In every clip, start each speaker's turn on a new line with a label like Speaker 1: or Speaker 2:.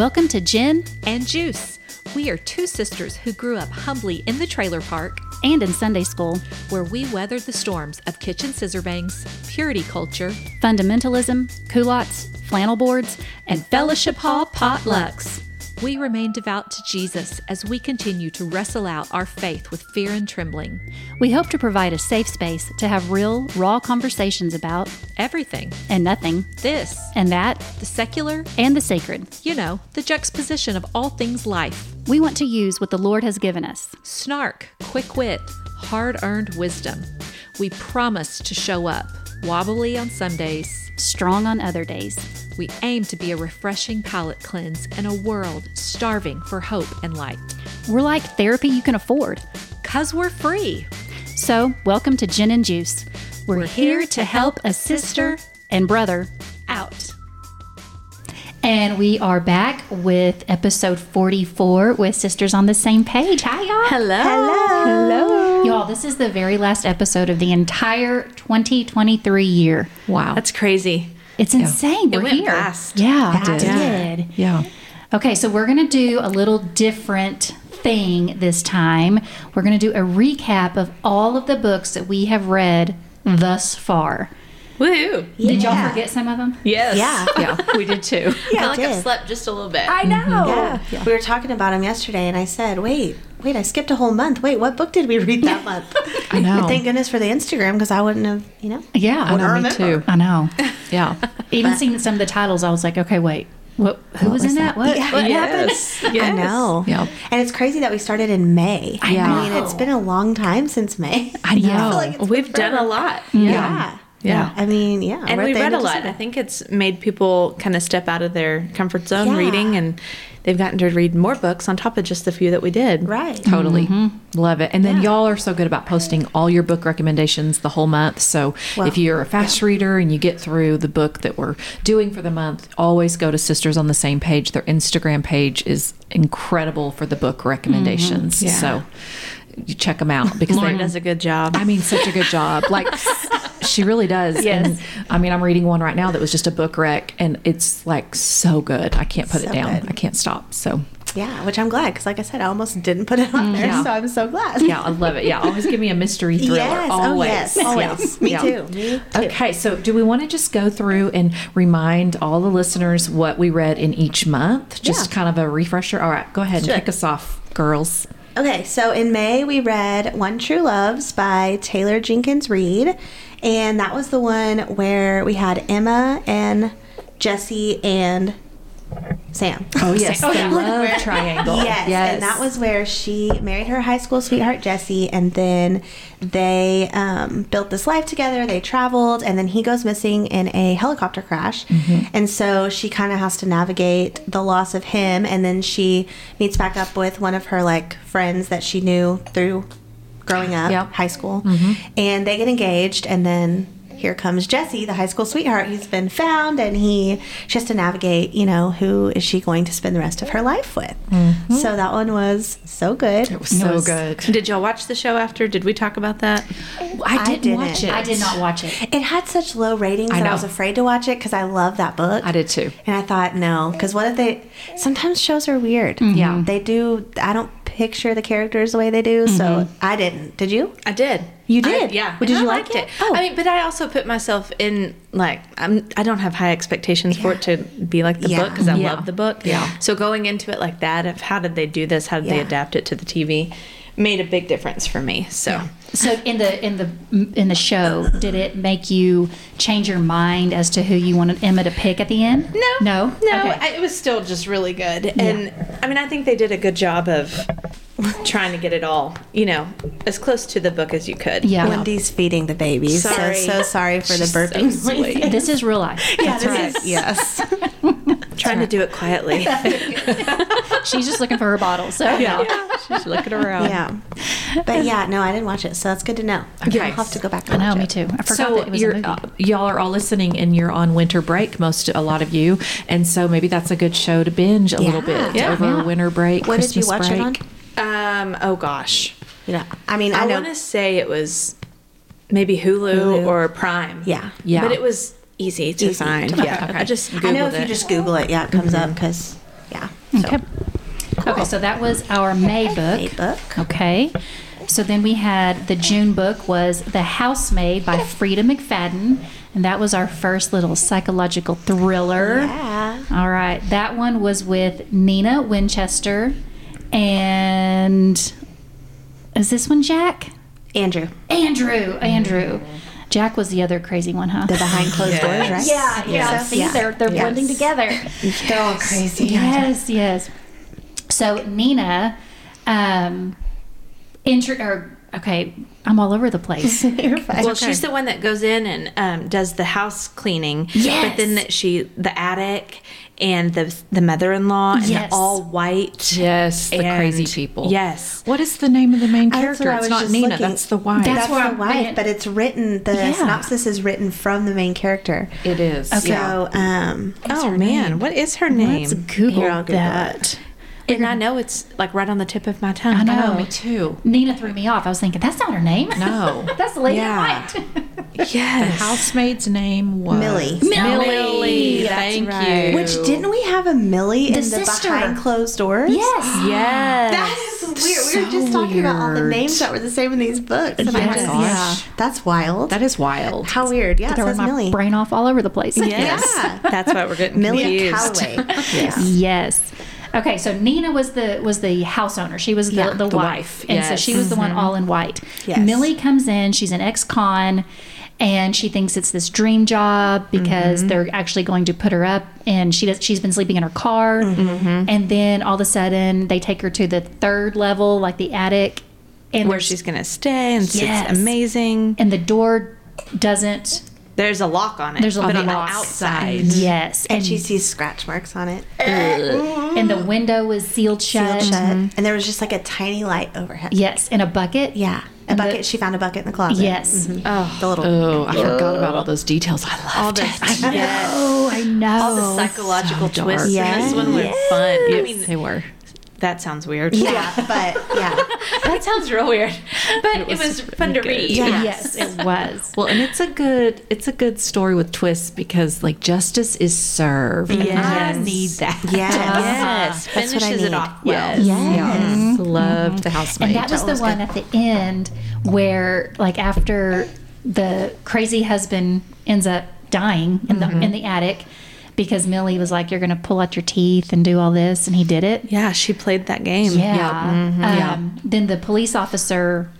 Speaker 1: Welcome to Gin
Speaker 2: and Juice. We are two sisters who grew up humbly in the trailer park
Speaker 1: and in Sunday school,
Speaker 2: where we weathered the storms of kitchen scissor bangs, purity culture,
Speaker 1: fundamentalism, culottes, flannel boards, and fellowship hall potlucks.
Speaker 2: We remain devout to Jesus as we continue to wrestle out our faith with fear and trembling.
Speaker 1: We hope to provide a safe space to have real, raw conversations about
Speaker 2: everything
Speaker 1: and nothing,
Speaker 2: this
Speaker 1: and that,
Speaker 2: the secular
Speaker 1: and the sacred.
Speaker 2: You know, the juxtaposition of all things life.
Speaker 1: We want to use what the Lord has given us
Speaker 2: snark, quick wit, hard earned wisdom. We promise to show up, wobbly on some days,
Speaker 1: strong on other days.
Speaker 2: We aim to be a refreshing palate cleanse in a world starving for hope and light.
Speaker 1: We're like therapy you can afford.
Speaker 2: Because we're free.
Speaker 1: So, welcome to Gin and Juice.
Speaker 2: We're, we're here to help a sister
Speaker 1: and brother
Speaker 2: out.
Speaker 1: And we are back with episode 44 with Sisters on the Same Page. Hi, y'all.
Speaker 2: Hello.
Speaker 1: Hello. Hello. Y'all, this is the very last episode of the entire 2023 year.
Speaker 2: Wow.
Speaker 3: That's crazy.
Speaker 1: It's insane.
Speaker 3: It
Speaker 1: we're
Speaker 3: went
Speaker 1: here.
Speaker 3: Fast.
Speaker 1: Yeah,
Speaker 3: it did.
Speaker 1: did.
Speaker 3: Yeah.
Speaker 1: Okay, so we're going to do a little different thing this time. We're going to do a recap of all of the books that we have read thus far.
Speaker 3: Woohoo!
Speaker 1: Did y'all forget some of them?
Speaker 3: Yes.
Speaker 4: Yeah.
Speaker 3: Yeah, we did too.
Speaker 4: Yeah,
Speaker 3: I
Speaker 4: I
Speaker 3: feel like
Speaker 4: did.
Speaker 3: I've slept just a little bit.
Speaker 1: I know. Mm-hmm.
Speaker 4: Yeah.
Speaker 1: Yeah.
Speaker 4: We were talking about them yesterday, and I said, wait, wait, I skipped a whole month. Wait, what book did we read that month?
Speaker 3: I know.
Speaker 4: But thank goodness for the Instagram because I wouldn't have, you know.
Speaker 1: Yeah,
Speaker 3: I know, me
Speaker 4: remember.
Speaker 3: too.
Speaker 1: I know.
Speaker 3: Yeah.
Speaker 1: Even seeing some of the titles, I was like, okay, wait, what? Who was, in that? What?
Speaker 4: Yeah.
Speaker 1: what
Speaker 3: yes.
Speaker 1: happened?
Speaker 3: yes.
Speaker 4: I know.
Speaker 3: Yeah.
Speaker 4: And it's crazy that we started in May.
Speaker 1: I
Speaker 4: I mean, it's been a long time since May.
Speaker 1: I know.
Speaker 4: feel like it's
Speaker 3: We've done a lot.
Speaker 4: Yeah.
Speaker 3: Yeah.
Speaker 4: I mean, yeah.
Speaker 3: And
Speaker 4: we're at
Speaker 3: we read a lot.
Speaker 4: December.
Speaker 3: I think it's made people kind of step out of their comfort zone
Speaker 4: Yeah.
Speaker 3: reading, and they've gotten to read more books on top of just the few that we did.
Speaker 4: Right.
Speaker 5: Totally.
Speaker 1: Mm-hmm.
Speaker 5: Love it. And then
Speaker 4: Yeah.
Speaker 5: y'all are so good about posting all your book recommendations the whole month. So
Speaker 4: Well,
Speaker 5: if you're a fast reader and you get through the book that we're doing for the month, always go to Sisters on the Same Page. Their Instagram page is incredible for the book recommendations.
Speaker 3: Yeah.
Speaker 5: So you check them out because
Speaker 3: Lauren
Speaker 5: they
Speaker 3: does a good job.
Speaker 5: I mean, such a good job. Like, she really does.
Speaker 1: Yes.
Speaker 5: And I mean, I'm reading one right now that was just a book wreck, and it's like so good. I can't put
Speaker 4: So
Speaker 5: it down.
Speaker 4: good.
Speaker 5: I can't stop. So,
Speaker 4: Yeah, which I'm glad because, like I said, I almost didn't put it on mm, there,
Speaker 5: Yeah.
Speaker 4: so I'm so glad.
Speaker 5: yeah, I love it. Yeah, always give me a mystery thriller.
Speaker 4: Yes.
Speaker 5: Oh, always.
Speaker 4: Oh, yes. Always.
Speaker 5: Yeah.
Speaker 4: Me
Speaker 5: Yeah.
Speaker 4: too. Me too.
Speaker 5: Okay, so do we want to just go through and remind all the listeners what we read in each month? Just kind of a refresher. All right, go ahead and
Speaker 4: Sure.
Speaker 5: kick us off, girls.
Speaker 4: Okay, so in May we read One True Loves by Taylor Jenkins Reid, and that was the one where we had Emma and Jesse and Sam.
Speaker 5: Oh yes,
Speaker 1: Oh,
Speaker 5: the
Speaker 1: yeah.
Speaker 5: love triangle.
Speaker 4: Yes, and that was where she married her high school sweetheart Jesse, and then they um, built this life together. They traveled, and then he goes missing in a helicopter crash, and so she kind of has to navigate the loss of him. And then she meets back up with one of her like friends that she knew through growing up,
Speaker 5: Yep.
Speaker 4: high school, and they get engaged, and then. Here comes Jesse, the high school sweetheart. He's been found, and he she has to navigate. You know, who is she going to spend the rest of her life with? Mm-hmm. So that one was so good.
Speaker 5: It was so
Speaker 1: was-
Speaker 5: good.
Speaker 3: did y'all watch the show after? Did we talk about that?
Speaker 5: I didn't,
Speaker 4: didn't.
Speaker 5: watch it.
Speaker 1: I did not watch it.
Speaker 4: It had such low ratings
Speaker 5: I
Speaker 4: that I was afraid to watch it because I love that book.
Speaker 5: I did too.
Speaker 4: And I thought, no, because what if they? Sometimes shows are weird. Mm-hmm.
Speaker 5: Yeah.
Speaker 4: they do. I don't picture the characters the way they do, so mm-hmm. I didn't. Did you?
Speaker 3: I did.
Speaker 4: You did?
Speaker 3: I- yeah.
Speaker 4: Well, did you
Speaker 3: I
Speaker 4: like
Speaker 3: liked
Speaker 4: it? Oh.
Speaker 3: I mean, but I also put myself in like I'm. I don't have high expectations for it to be like the
Speaker 4: Yeah.
Speaker 3: book because I
Speaker 5: Yeah.
Speaker 3: love the book.
Speaker 5: Yeah.
Speaker 3: So going into it like that, of how did they do this? How did they adapt it to the TV? Made a big difference for me. So
Speaker 1: So in the in the in the show, did it make you change your mind as to who you wanted Emma to pick at the end?
Speaker 3: No,
Speaker 1: no,
Speaker 3: no.
Speaker 1: Okay.
Speaker 3: I, it was still just really good, and I mean, I think they did a good job of trying to get it all, you know, as close to the book as you could.
Speaker 1: yeah.
Speaker 4: Wendy's feeding the babies.
Speaker 3: Sorry.
Speaker 4: So, so sorry for the
Speaker 3: She's so
Speaker 4: burping.
Speaker 3: sweet.
Speaker 1: This is real life.
Speaker 4: yeah,
Speaker 1: That's
Speaker 4: this
Speaker 1: right.
Speaker 4: is yes.
Speaker 3: trying to do it quietly.
Speaker 1: She's just looking for her bottle. So
Speaker 3: yeah, she's looking around.
Speaker 4: yeah, but yeah, no, I didn't watch it, so that's good to know.
Speaker 5: Okay.
Speaker 4: I'll have to go back.
Speaker 1: I
Speaker 4: And
Speaker 1: know,
Speaker 4: watch
Speaker 1: me
Speaker 4: it.
Speaker 1: too. I forgot
Speaker 5: so
Speaker 1: that it was a
Speaker 5: you're,
Speaker 1: movie.
Speaker 5: uh, y'all are all listening and you're on winter break most a lot of you and so maybe that's a good show to binge a little bit
Speaker 3: Yeah.
Speaker 5: over
Speaker 1: Yeah.
Speaker 5: winter break
Speaker 4: What did you
Speaker 5: Christmas
Speaker 4: watch
Speaker 5: break.
Speaker 4: it on?
Speaker 3: Um. Oh gosh.
Speaker 4: You know, I mean, I,
Speaker 3: I, want to say it was maybe Hulu,
Speaker 4: Hulu.
Speaker 3: or Prime.
Speaker 4: Yeah.
Speaker 5: Yeah.
Speaker 3: But it was easy to
Speaker 4: Easy
Speaker 3: find.
Speaker 4: to
Speaker 3: yeah.
Speaker 4: find.
Speaker 3: I just Googled
Speaker 4: I know if
Speaker 3: it.
Speaker 4: you just Google it, yeah, it comes up because yeah.
Speaker 1: Okay. Okay, so that was our May book.
Speaker 4: May book.
Speaker 1: Okay. So then we had the June book was The Housemaid by Freida McFadden. And that was our first little psychological thriller.
Speaker 4: Yeah.
Speaker 1: All right. That one was with Nina Winchester. And is this one Jack?
Speaker 4: Andrew,
Speaker 1: Andrew. Andrew. Jack was the other crazy one, huh?
Speaker 4: the behind closed doors, right?
Speaker 1: Yeah, yeah.
Speaker 4: So,
Speaker 1: See,
Speaker 4: yeah.
Speaker 1: they're they're
Speaker 4: Yes.
Speaker 1: blending together.
Speaker 4: They're all crazy.
Speaker 1: Yes, yes. So Nina, um, intro or okay, I'm all over the place.
Speaker 4: You're fine.
Speaker 3: Well, she's the one that goes in and um, does the house cleaning.
Speaker 1: Yes.
Speaker 3: But then that she, the attic and the the mother-in-law, and
Speaker 1: Yes.
Speaker 3: the all white.
Speaker 5: Yes, the crazy people.
Speaker 3: Yes.
Speaker 5: What is the name of the main character?
Speaker 4: what I
Speaker 5: It's
Speaker 4: was
Speaker 5: not Nina.
Speaker 4: looking.
Speaker 5: That's the wife.
Speaker 1: That's
Speaker 4: That's the wife, but it's written. The
Speaker 1: Yeah.
Speaker 4: synopsis is written from the main character.
Speaker 5: it is.
Speaker 1: Okay.
Speaker 4: So, um,
Speaker 3: Oh man, what is her name?
Speaker 1: Let's Google
Speaker 4: Here, I'll Google
Speaker 1: that.
Speaker 3: And I know it's like right on the tip of my tongue.
Speaker 1: I know.
Speaker 5: Oh, me too.
Speaker 1: Nina threw me off. I was thinking that's not her name.
Speaker 5: No.
Speaker 1: that's the lady
Speaker 3: Yeah.
Speaker 1: in white.
Speaker 5: The
Speaker 3: Yes.
Speaker 5: housemaid's name was
Speaker 4: Millie.
Speaker 3: Millie.
Speaker 4: That's
Speaker 3: Thank
Speaker 4: right.
Speaker 3: you.
Speaker 4: Which didn't we have a Millie
Speaker 1: The
Speaker 4: in the
Speaker 1: sister.
Speaker 4: behind closed doors?
Speaker 1: yes.
Speaker 3: Yes.
Speaker 4: That is weird. we were just talking about all the names that were the same in these books. And
Speaker 5: Yes.
Speaker 4: was,
Speaker 5: Gosh.
Speaker 4: yeah, that's wild.
Speaker 5: That is wild.
Speaker 4: How weird. Yeah, it
Speaker 1: Throwing
Speaker 4: says
Speaker 1: my
Speaker 4: Millie.
Speaker 1: brain off all over the place.
Speaker 3: Yes.
Speaker 4: Yeah.
Speaker 3: That's why we're getting
Speaker 4: Millie
Speaker 3: confused.
Speaker 4: Calloway.
Speaker 5: yes.
Speaker 1: Yes. Okay, so Nina was the was the house owner. She was the,
Speaker 4: Yeah,
Speaker 1: the,
Speaker 5: the
Speaker 1: wife,
Speaker 5: wife,
Speaker 1: and so she was the one all in white.
Speaker 4: Yes.
Speaker 1: Millie comes in. She's an ex-con, and she thinks it's this dream job because mm-hmm. they're actually going to put her up, and she does. She's been sleeping in her car, mm-hmm. and then all of a sudden they take her to the third level, like the attic, and
Speaker 3: Where she's gonna stay, and
Speaker 1: Yes.
Speaker 3: it's amazing.
Speaker 1: and the door doesn't.
Speaker 3: There's a lock on it.
Speaker 1: There's a
Speaker 3: but
Speaker 1: lock.
Speaker 3: on the outside.
Speaker 1: Yes,
Speaker 4: And she sees scratch marks on it. Mm-hmm.
Speaker 1: and the window was sealed shut.
Speaker 4: Sealed shut. Mm-hmm. And there was just like a tiny light overhead.
Speaker 1: Yes, in a bucket.
Speaker 4: Yeah. A
Speaker 1: And the-
Speaker 4: bucket. she found a bucket in the closet.
Speaker 1: Yes. Mm-hmm.
Speaker 3: Oh,
Speaker 4: The little.
Speaker 5: Oh, I forgot about all those details. I
Speaker 3: all
Speaker 5: loved
Speaker 3: the
Speaker 5: it.
Speaker 3: yes.
Speaker 1: Oh, I know.
Speaker 3: all the psychological
Speaker 5: So
Speaker 3: twists in this one were
Speaker 4: Yes.
Speaker 3: fun. I mean,
Speaker 5: they were.
Speaker 3: That sounds weird.
Speaker 4: Yeah, but yeah.
Speaker 3: that sounds real weird, but it was, fun to
Speaker 5: pretty
Speaker 3: read.
Speaker 5: good.
Speaker 4: Yeah.
Speaker 1: Yes, it was.
Speaker 5: Well, and it's a good it's a good story with twists because like justice is served. And I
Speaker 3: Yes.
Speaker 5: need that.
Speaker 4: Yes.
Speaker 3: Yes,
Speaker 4: That's what I
Speaker 3: finishes it off well.
Speaker 5: Yes.
Speaker 4: Yes.
Speaker 5: Yes. Mm-hmm. Loved the housemaid.
Speaker 1: And that was the
Speaker 4: was
Speaker 1: one
Speaker 4: good.
Speaker 1: at the end where, like, after the crazy husband ends up dying in the in mm-hmm. the attic because Millie was like, "You're going to pull out your teeth and do all this," and he did it.
Speaker 3: Yeah, she played that game.
Speaker 1: Yeah.
Speaker 5: Yeah.
Speaker 1: Um, Then the police officer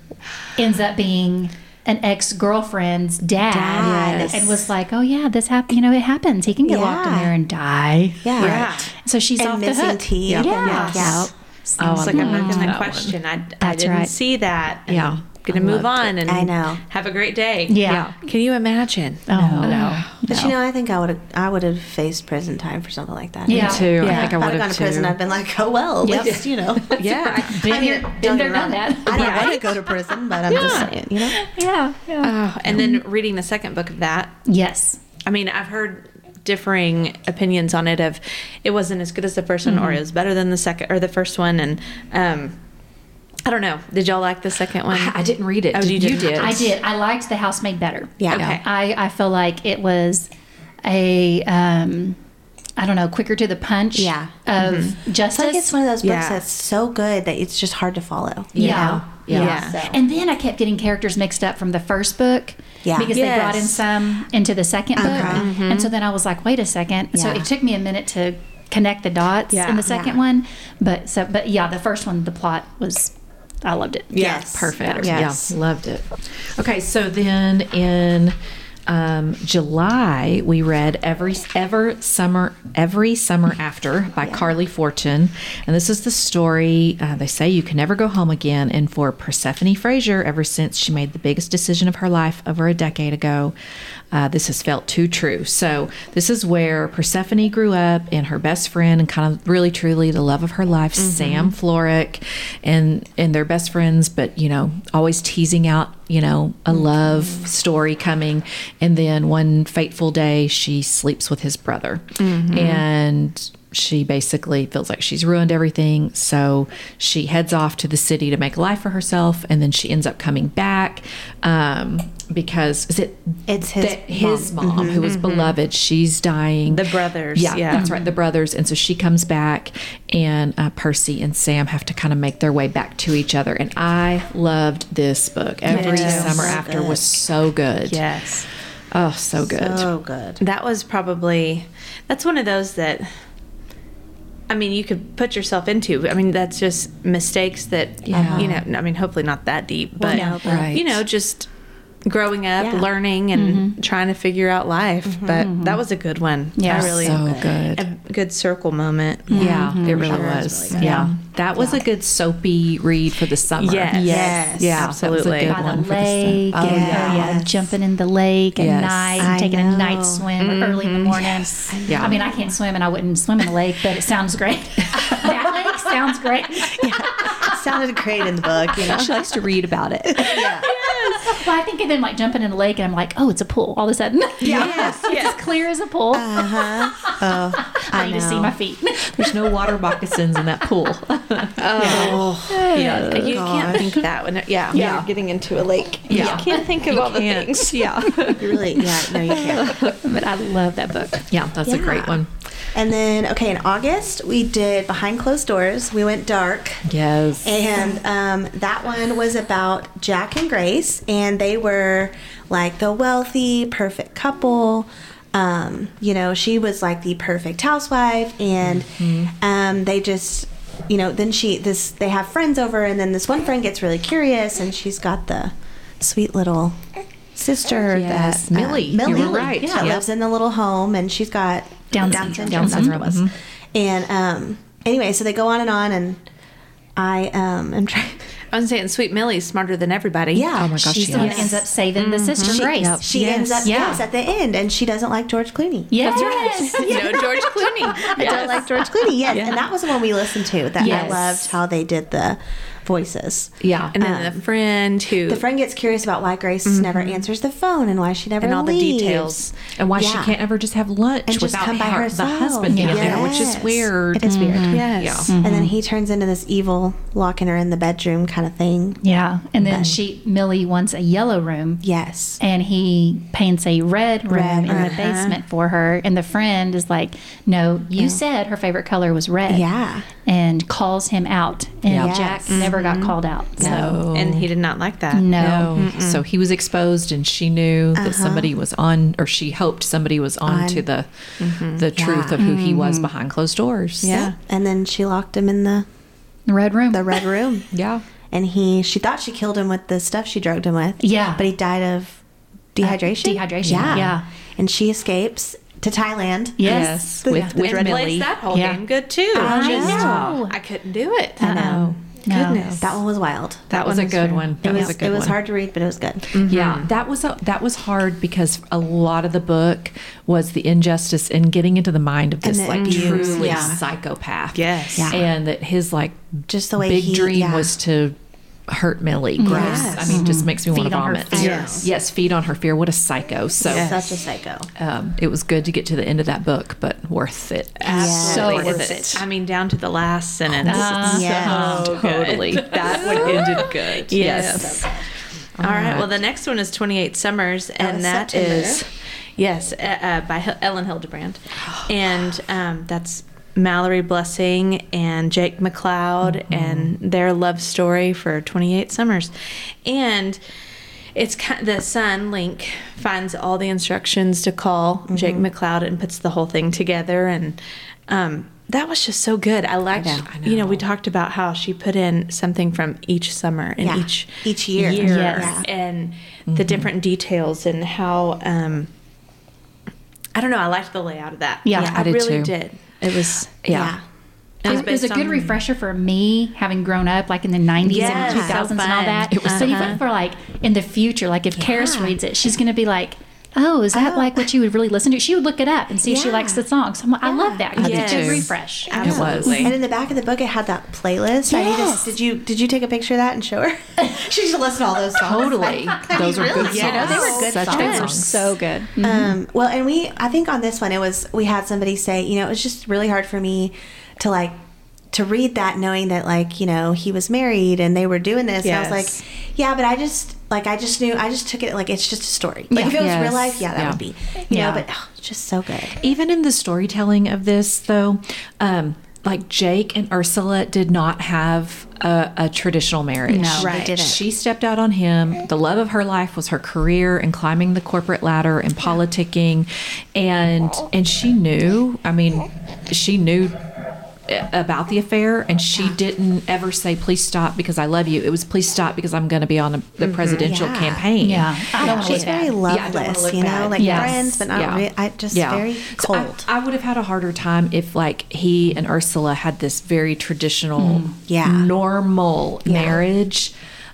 Speaker 1: ends up being an ex girlfriend's dad,
Speaker 4: Dad.
Speaker 1: and was like, "Oh yeah, this happened. You know, it happens. He can get locked in there and die."
Speaker 4: Yeah.
Speaker 3: Yeah.
Speaker 1: So she's
Speaker 4: And
Speaker 1: off the
Speaker 4: missing
Speaker 1: hook.
Speaker 4: teeth.
Speaker 1: Yeah.
Speaker 4: and- Yeah.
Speaker 5: Oh,
Speaker 3: It's
Speaker 5: I
Speaker 3: like I'm not going to question. I, I
Speaker 1: That's
Speaker 3: didn't
Speaker 1: right.
Speaker 3: see that. and
Speaker 5: Yeah.
Speaker 3: Gonna move
Speaker 5: loved
Speaker 3: on and
Speaker 4: I know.
Speaker 3: have a great day.
Speaker 1: Yeah.
Speaker 3: Can you imagine?
Speaker 1: Oh no.
Speaker 4: But you know, I think I would have. I would have faced prison time for something like that.
Speaker 1: Yeah.
Speaker 5: Me too.
Speaker 1: Yeah.
Speaker 5: I think I
Speaker 4: I'd have gone
Speaker 5: have
Speaker 4: to prison. I've been like, oh well, at
Speaker 1: Yep.
Speaker 4: least you know.
Speaker 3: Yeah.
Speaker 1: Been
Speaker 4: I mean,
Speaker 1: here,
Speaker 4: don't
Speaker 1: been there, done
Speaker 4: wrong.
Speaker 1: that.
Speaker 4: I don't want to go to prison, but I'm just saying, you know.
Speaker 1: Yeah. Yeah.
Speaker 3: Oh, and then reading the second book of that.
Speaker 1: Yes.
Speaker 3: I mean, I've heard differing opinions on it of it wasn't as good as the first one or it was better than the second or the first one and um I don't know. Did y'all like the second one?
Speaker 5: I, I didn't read it.
Speaker 3: Oh,
Speaker 5: did
Speaker 3: you
Speaker 5: you
Speaker 3: didn't?
Speaker 1: I did. I liked the housemaid better.
Speaker 4: Yeah.
Speaker 3: Okay.
Speaker 1: I, I feel like it was a um I don't know, quicker to the punch
Speaker 4: Yeah.
Speaker 1: of
Speaker 4: It's
Speaker 1: justice.
Speaker 4: like it's one of those books
Speaker 3: Yeah.
Speaker 4: that's so good that it's just hard to follow. you
Speaker 1: Yeah.
Speaker 4: know?
Speaker 5: Yeah.
Speaker 3: Yeah.
Speaker 4: So.
Speaker 1: And then I kept getting characters mixed up from the first book.
Speaker 4: Yeah.
Speaker 1: Because they brought in some into the second book.
Speaker 4: Okay.
Speaker 1: And so then I was like, wait a second. So it took me a minute to connect the dots
Speaker 3: Yeah.
Speaker 1: in the second
Speaker 4: Yeah.
Speaker 1: one. But so but yeah, the first one, the plot was I loved it.
Speaker 4: Yes.
Speaker 5: Perfect.
Speaker 4: Yes.
Speaker 5: Yeah, loved it. Okay, so then in um, July we read every ever summer every summer after by Carley Fortune, and this is the story. Uh, they say you can never go home again, and for Persephone Fraser, ever since she made the biggest decision of her life over a decade ago, uh, this has felt too true. So this is where Persephone grew up, and her best friend, and kind of really truly the love of her life, Sam Florek, and and they're best friends, but you know always teasing out you know a love story coming, and then one fateful day she sleeps with his brother, and she basically feels like she's ruined everything. So she heads off to the city to make a life for herself, and then she ends up coming back. Um, because is it
Speaker 4: It's his
Speaker 5: that his mom,
Speaker 4: mom.
Speaker 5: who was mm-hmm. Mm-hmm. beloved she's dying
Speaker 3: The brothers,
Speaker 5: yeah,
Speaker 3: yeah.
Speaker 5: that's right the mm-hmm. brothers and so she comes back and uh, percy and sam have to kind of make their way back to each other and i loved this book every
Speaker 3: Yes.
Speaker 5: summer after was so good
Speaker 3: Yes.
Speaker 5: oh so good
Speaker 4: So good.
Speaker 3: That was probably that's one of those that I mean you could put yourself into. I mean that's just mistakes that
Speaker 5: Yeah.
Speaker 3: you know I mean hopefully not that deep, but
Speaker 4: no, but-
Speaker 5: Right.
Speaker 3: you know just growing up,
Speaker 4: Yeah.
Speaker 3: learning and mm-hmm. trying to figure out life. Mm-hmm. But mm-hmm. that was a good one.
Speaker 1: Yeah.
Speaker 3: I really
Speaker 5: so good
Speaker 3: a good circle moment.
Speaker 5: yeah it really
Speaker 4: Sure, it's
Speaker 5: was
Speaker 4: really good.
Speaker 5: yeah that was a good soapy read for the summer
Speaker 3: Yes.
Speaker 4: Yes.
Speaker 5: yeah
Speaker 3: absolutely.
Speaker 5: that was a good
Speaker 1: by
Speaker 5: one
Speaker 1: the
Speaker 5: for the
Speaker 1: lake.
Speaker 5: oh
Speaker 1: and,
Speaker 5: yeah
Speaker 1: yeah, jumping in the lake at
Speaker 5: Yes.
Speaker 1: night,
Speaker 4: I
Speaker 1: and taking a night swim early in the morning.
Speaker 5: Yeah.
Speaker 1: I mean, I can't swim, and I wouldn't swim in the lake, but it sounds great. that lake sounds great.
Speaker 4: It sounded great in the book, you know.
Speaker 5: she likes to read about it
Speaker 1: Well, I think of them like jumping in the lake, and I'm like, oh, it's a pool. All of a sudden,
Speaker 4: Yes,
Speaker 1: it's as clear as a pool.
Speaker 4: Uh-huh. Oh,
Speaker 1: I
Speaker 4: I
Speaker 1: need to see my feet.
Speaker 5: there's no water moccasins in that pool
Speaker 3: Oh, yeah. You
Speaker 4: gosh.
Speaker 3: can't think that when yeah,
Speaker 5: Yeah.
Speaker 3: you're getting into a lake.
Speaker 5: Yeah.
Speaker 3: You can't think of all the
Speaker 5: can't.
Speaker 3: things.
Speaker 5: yeah
Speaker 4: Really? Yeah, no, you can't.
Speaker 1: but I love that book.
Speaker 5: yeah that's a great one
Speaker 4: And then, okay, in August, we did Behind Closed Doors. We went dark.
Speaker 5: yes
Speaker 4: And um, that one was about Jack and Grace, and they were like the wealthy, perfect couple. Um, you know, she was like the perfect housewife, and um, they just, you know, then she this they have friends over, and then this one friend gets really curious, and she's got the sweet little sister
Speaker 5: Yes,
Speaker 4: that uh,
Speaker 5: Millie. You
Speaker 4: Millie,
Speaker 5: right.
Speaker 4: that
Speaker 5: Yep.
Speaker 4: lives in the little home, and she's got
Speaker 1: Down
Speaker 4: Down
Speaker 1: syndrome.
Speaker 4: syndrome.
Speaker 5: Down
Speaker 4: that's what it
Speaker 5: syndrome,
Speaker 4: was. And um, anyway, so they go on and on, and I um, am trying.
Speaker 3: I was saying Sweet Millie's smarter than everybody.
Speaker 4: Yeah.
Speaker 5: Oh my gosh,
Speaker 1: She's the one that ends up saving the mm-hmm. sister
Speaker 4: She,
Speaker 1: Grace.
Speaker 5: Yep.
Speaker 4: she
Speaker 5: Yes.
Speaker 4: ends up
Speaker 1: Yeah.
Speaker 4: yes at the end, and she doesn't like George Clooney.
Speaker 1: Yes. That's right. yes.
Speaker 3: No, George Clooney.
Speaker 4: I don't like George Clooney. Yes, and that was the one we listened to. That I loved how they did the voices.
Speaker 5: yeah
Speaker 3: And then um, the friend who
Speaker 4: The friend gets curious about why Grace mm-hmm. never answers the phone and why she never
Speaker 3: and all the details.
Speaker 5: and why she can't ever just have lunch
Speaker 4: and
Speaker 5: without
Speaker 4: come by
Speaker 5: her, the husband being there, which is weird.
Speaker 4: It is weird. Mm-hmm.
Speaker 3: Yes.
Speaker 5: Yeah.
Speaker 4: And then mm-hmm. he turns into this evil, locking her in the bedroom kind of thing.
Speaker 1: Yeah. And then she Millie wants a yellow room.
Speaker 4: Yes.
Speaker 1: and he paints a red room
Speaker 4: Red,
Speaker 1: in the
Speaker 4: uh-huh.
Speaker 1: basement for her. And the friend is like, No, you said her favorite color was red.
Speaker 4: Yeah.
Speaker 1: And calls him out. And
Speaker 5: Yeah.
Speaker 1: Jack
Speaker 4: Yes.
Speaker 1: Never got mm-hmm. called out. So,
Speaker 5: No.
Speaker 3: And he did not like that.
Speaker 1: no.
Speaker 5: No. So he was exposed, and she knew that uh-huh. somebody was on, or she hoped somebody was on,
Speaker 4: On.
Speaker 5: to the mm-hmm. the truth of who he was behind closed doors.
Speaker 3: Yeah.
Speaker 4: And then she locked him in the
Speaker 1: The red room.
Speaker 4: the red room.
Speaker 5: Yeah.
Speaker 4: and he she thought she killed him with the stuff she drugged him with.
Speaker 1: Yeah.
Speaker 4: But he died of uh, dehydration.
Speaker 1: dehydration,
Speaker 4: Yeah.
Speaker 1: yeah.
Speaker 4: And she escapes to Thailand.
Speaker 1: yes.
Speaker 4: The-
Speaker 5: With
Speaker 4: the
Speaker 5: with
Speaker 4: red
Speaker 3: Plays
Speaker 5: Millie.
Speaker 3: that whole
Speaker 1: Yeah.
Speaker 3: game good too.
Speaker 4: I
Speaker 3: Just-
Speaker 1: know.
Speaker 3: I couldn't do it.
Speaker 4: I know.
Speaker 1: No.
Speaker 3: Goodness.
Speaker 4: That one was wild.
Speaker 5: That was a good
Speaker 3: very-
Speaker 5: one.
Speaker 4: It was,
Speaker 5: was a good
Speaker 4: it was
Speaker 5: one.
Speaker 4: hard to read, but it was good. Mm-hmm.
Speaker 5: Yeah, that was a, that was hard because a lot of the book was the injustice in getting into the mind of this
Speaker 4: the
Speaker 5: like
Speaker 4: abuse,
Speaker 5: truly
Speaker 4: yeah.
Speaker 5: psychopath.
Speaker 3: Yes.
Speaker 4: Yeah.
Speaker 5: and that his like
Speaker 4: Just the way
Speaker 5: big
Speaker 4: he-
Speaker 5: dream
Speaker 4: yeah.
Speaker 5: was to hurt Millie. Gross.
Speaker 4: Yes.
Speaker 5: I mean, just makes me want to vomit.
Speaker 1: fear.
Speaker 4: Yes.
Speaker 5: yes, feed on her fear. What a psycho. So.
Speaker 3: Yes.
Speaker 4: Such a psycho.
Speaker 5: Um, it was good to get to the end of that book, but worth it.
Speaker 3: Absolutely
Speaker 1: So
Speaker 3: worth
Speaker 1: worth
Speaker 3: it.
Speaker 1: it.
Speaker 3: I mean, down to the last sentence.
Speaker 1: Uh,
Speaker 4: Yeah.
Speaker 3: So good.
Speaker 5: Totally. that one ended good.
Speaker 3: Yes. All right. Well, the next one is 28 Summers, and
Speaker 4: is
Speaker 3: that
Speaker 4: September.
Speaker 3: is yes, uh, uh, by Hel- Elin Hilderbrand, and um, that's Mallory Blessing and Jake McCloud and their love story for 28 Summers, and. It's kind the son Link finds all the instructions to call Jake McCloud and puts the whole thing together, and um, that was just so good. I liked,
Speaker 4: know.
Speaker 5: I
Speaker 3: you know, we talked about how she put in something from each summer and
Speaker 4: Yeah.
Speaker 3: each
Speaker 4: Each year.
Speaker 3: year
Speaker 1: Yes.
Speaker 3: and the different details and how um I don't know, I liked the layout of that.
Speaker 1: Yeah,
Speaker 3: I,
Speaker 5: I did
Speaker 3: really
Speaker 5: too.
Speaker 3: did. It was
Speaker 5: Yeah.
Speaker 1: It was,
Speaker 3: based
Speaker 1: a good refresher for me, having grown up like in the 90s
Speaker 3: Yes,
Speaker 1: and
Speaker 3: so
Speaker 1: 2000s and all that.
Speaker 3: It was
Speaker 1: so
Speaker 3: so
Speaker 1: even
Speaker 3: fun.
Speaker 1: for like in the future, like if Karis reads it, she's going to be like, oh, is that
Speaker 4: Oh.
Speaker 1: like what you would really listen to? She would look it up and see if she likes the song. So I'm like, I love that. 'cause
Speaker 3: I
Speaker 1: It's
Speaker 3: did
Speaker 1: a good
Speaker 3: too.
Speaker 1: refresh.
Speaker 5: It was.
Speaker 3: Absolutely.
Speaker 4: And in the back of the book, it had that playlist. I need to, did you did you take a picture of that and show her? she should listen to all those songs.
Speaker 5: Totally. Those were good songs.
Speaker 3: Yeah, they
Speaker 4: were good
Speaker 5: Such
Speaker 4: songs.
Speaker 5: good
Speaker 1: They were
Speaker 5: songs.
Speaker 1: so good.
Speaker 4: Um, well, and we, I think on this one, it was, we had somebody say, you know, it was just really hard for me to like, to read that knowing that like, you know, he was married and they were doing this. And I was like, yeah, but I just, like I just knew I just took it like it's just a story. Like if it was
Speaker 5: Yes.
Speaker 4: real life, yeah, that
Speaker 5: Yeah.
Speaker 4: would be. You
Speaker 5: Yeah.
Speaker 4: know, but oh, it's just so good.
Speaker 5: even in the storytelling of this though um like jake and ursula did not have a, a traditional marriage
Speaker 1: No,
Speaker 4: they Right. didn't.
Speaker 5: she stepped out on him the love of her life was her career and climbing the corporate ladder and politicking and and she knew i mean she knew about the affair and she didn't ever say please stop because i love you it was please stop because i'm going to be on a, the presidential
Speaker 4: Yeah.
Speaker 5: campaign
Speaker 1: Yeah. I don't
Speaker 4: She's very
Speaker 1: bad.
Speaker 5: Yeah, I don't wanna
Speaker 4: loveless, you know,
Speaker 5: bad.
Speaker 4: like
Speaker 1: Yes.
Speaker 4: friends, but not.
Speaker 5: Yeah.
Speaker 4: Re- I just very
Speaker 5: So I-
Speaker 4: cold.
Speaker 5: I, would have had a harder time if like he and Ursula had this very traditional,
Speaker 4: Mm. Yeah.
Speaker 5: normal
Speaker 4: Yeah.
Speaker 5: marriage.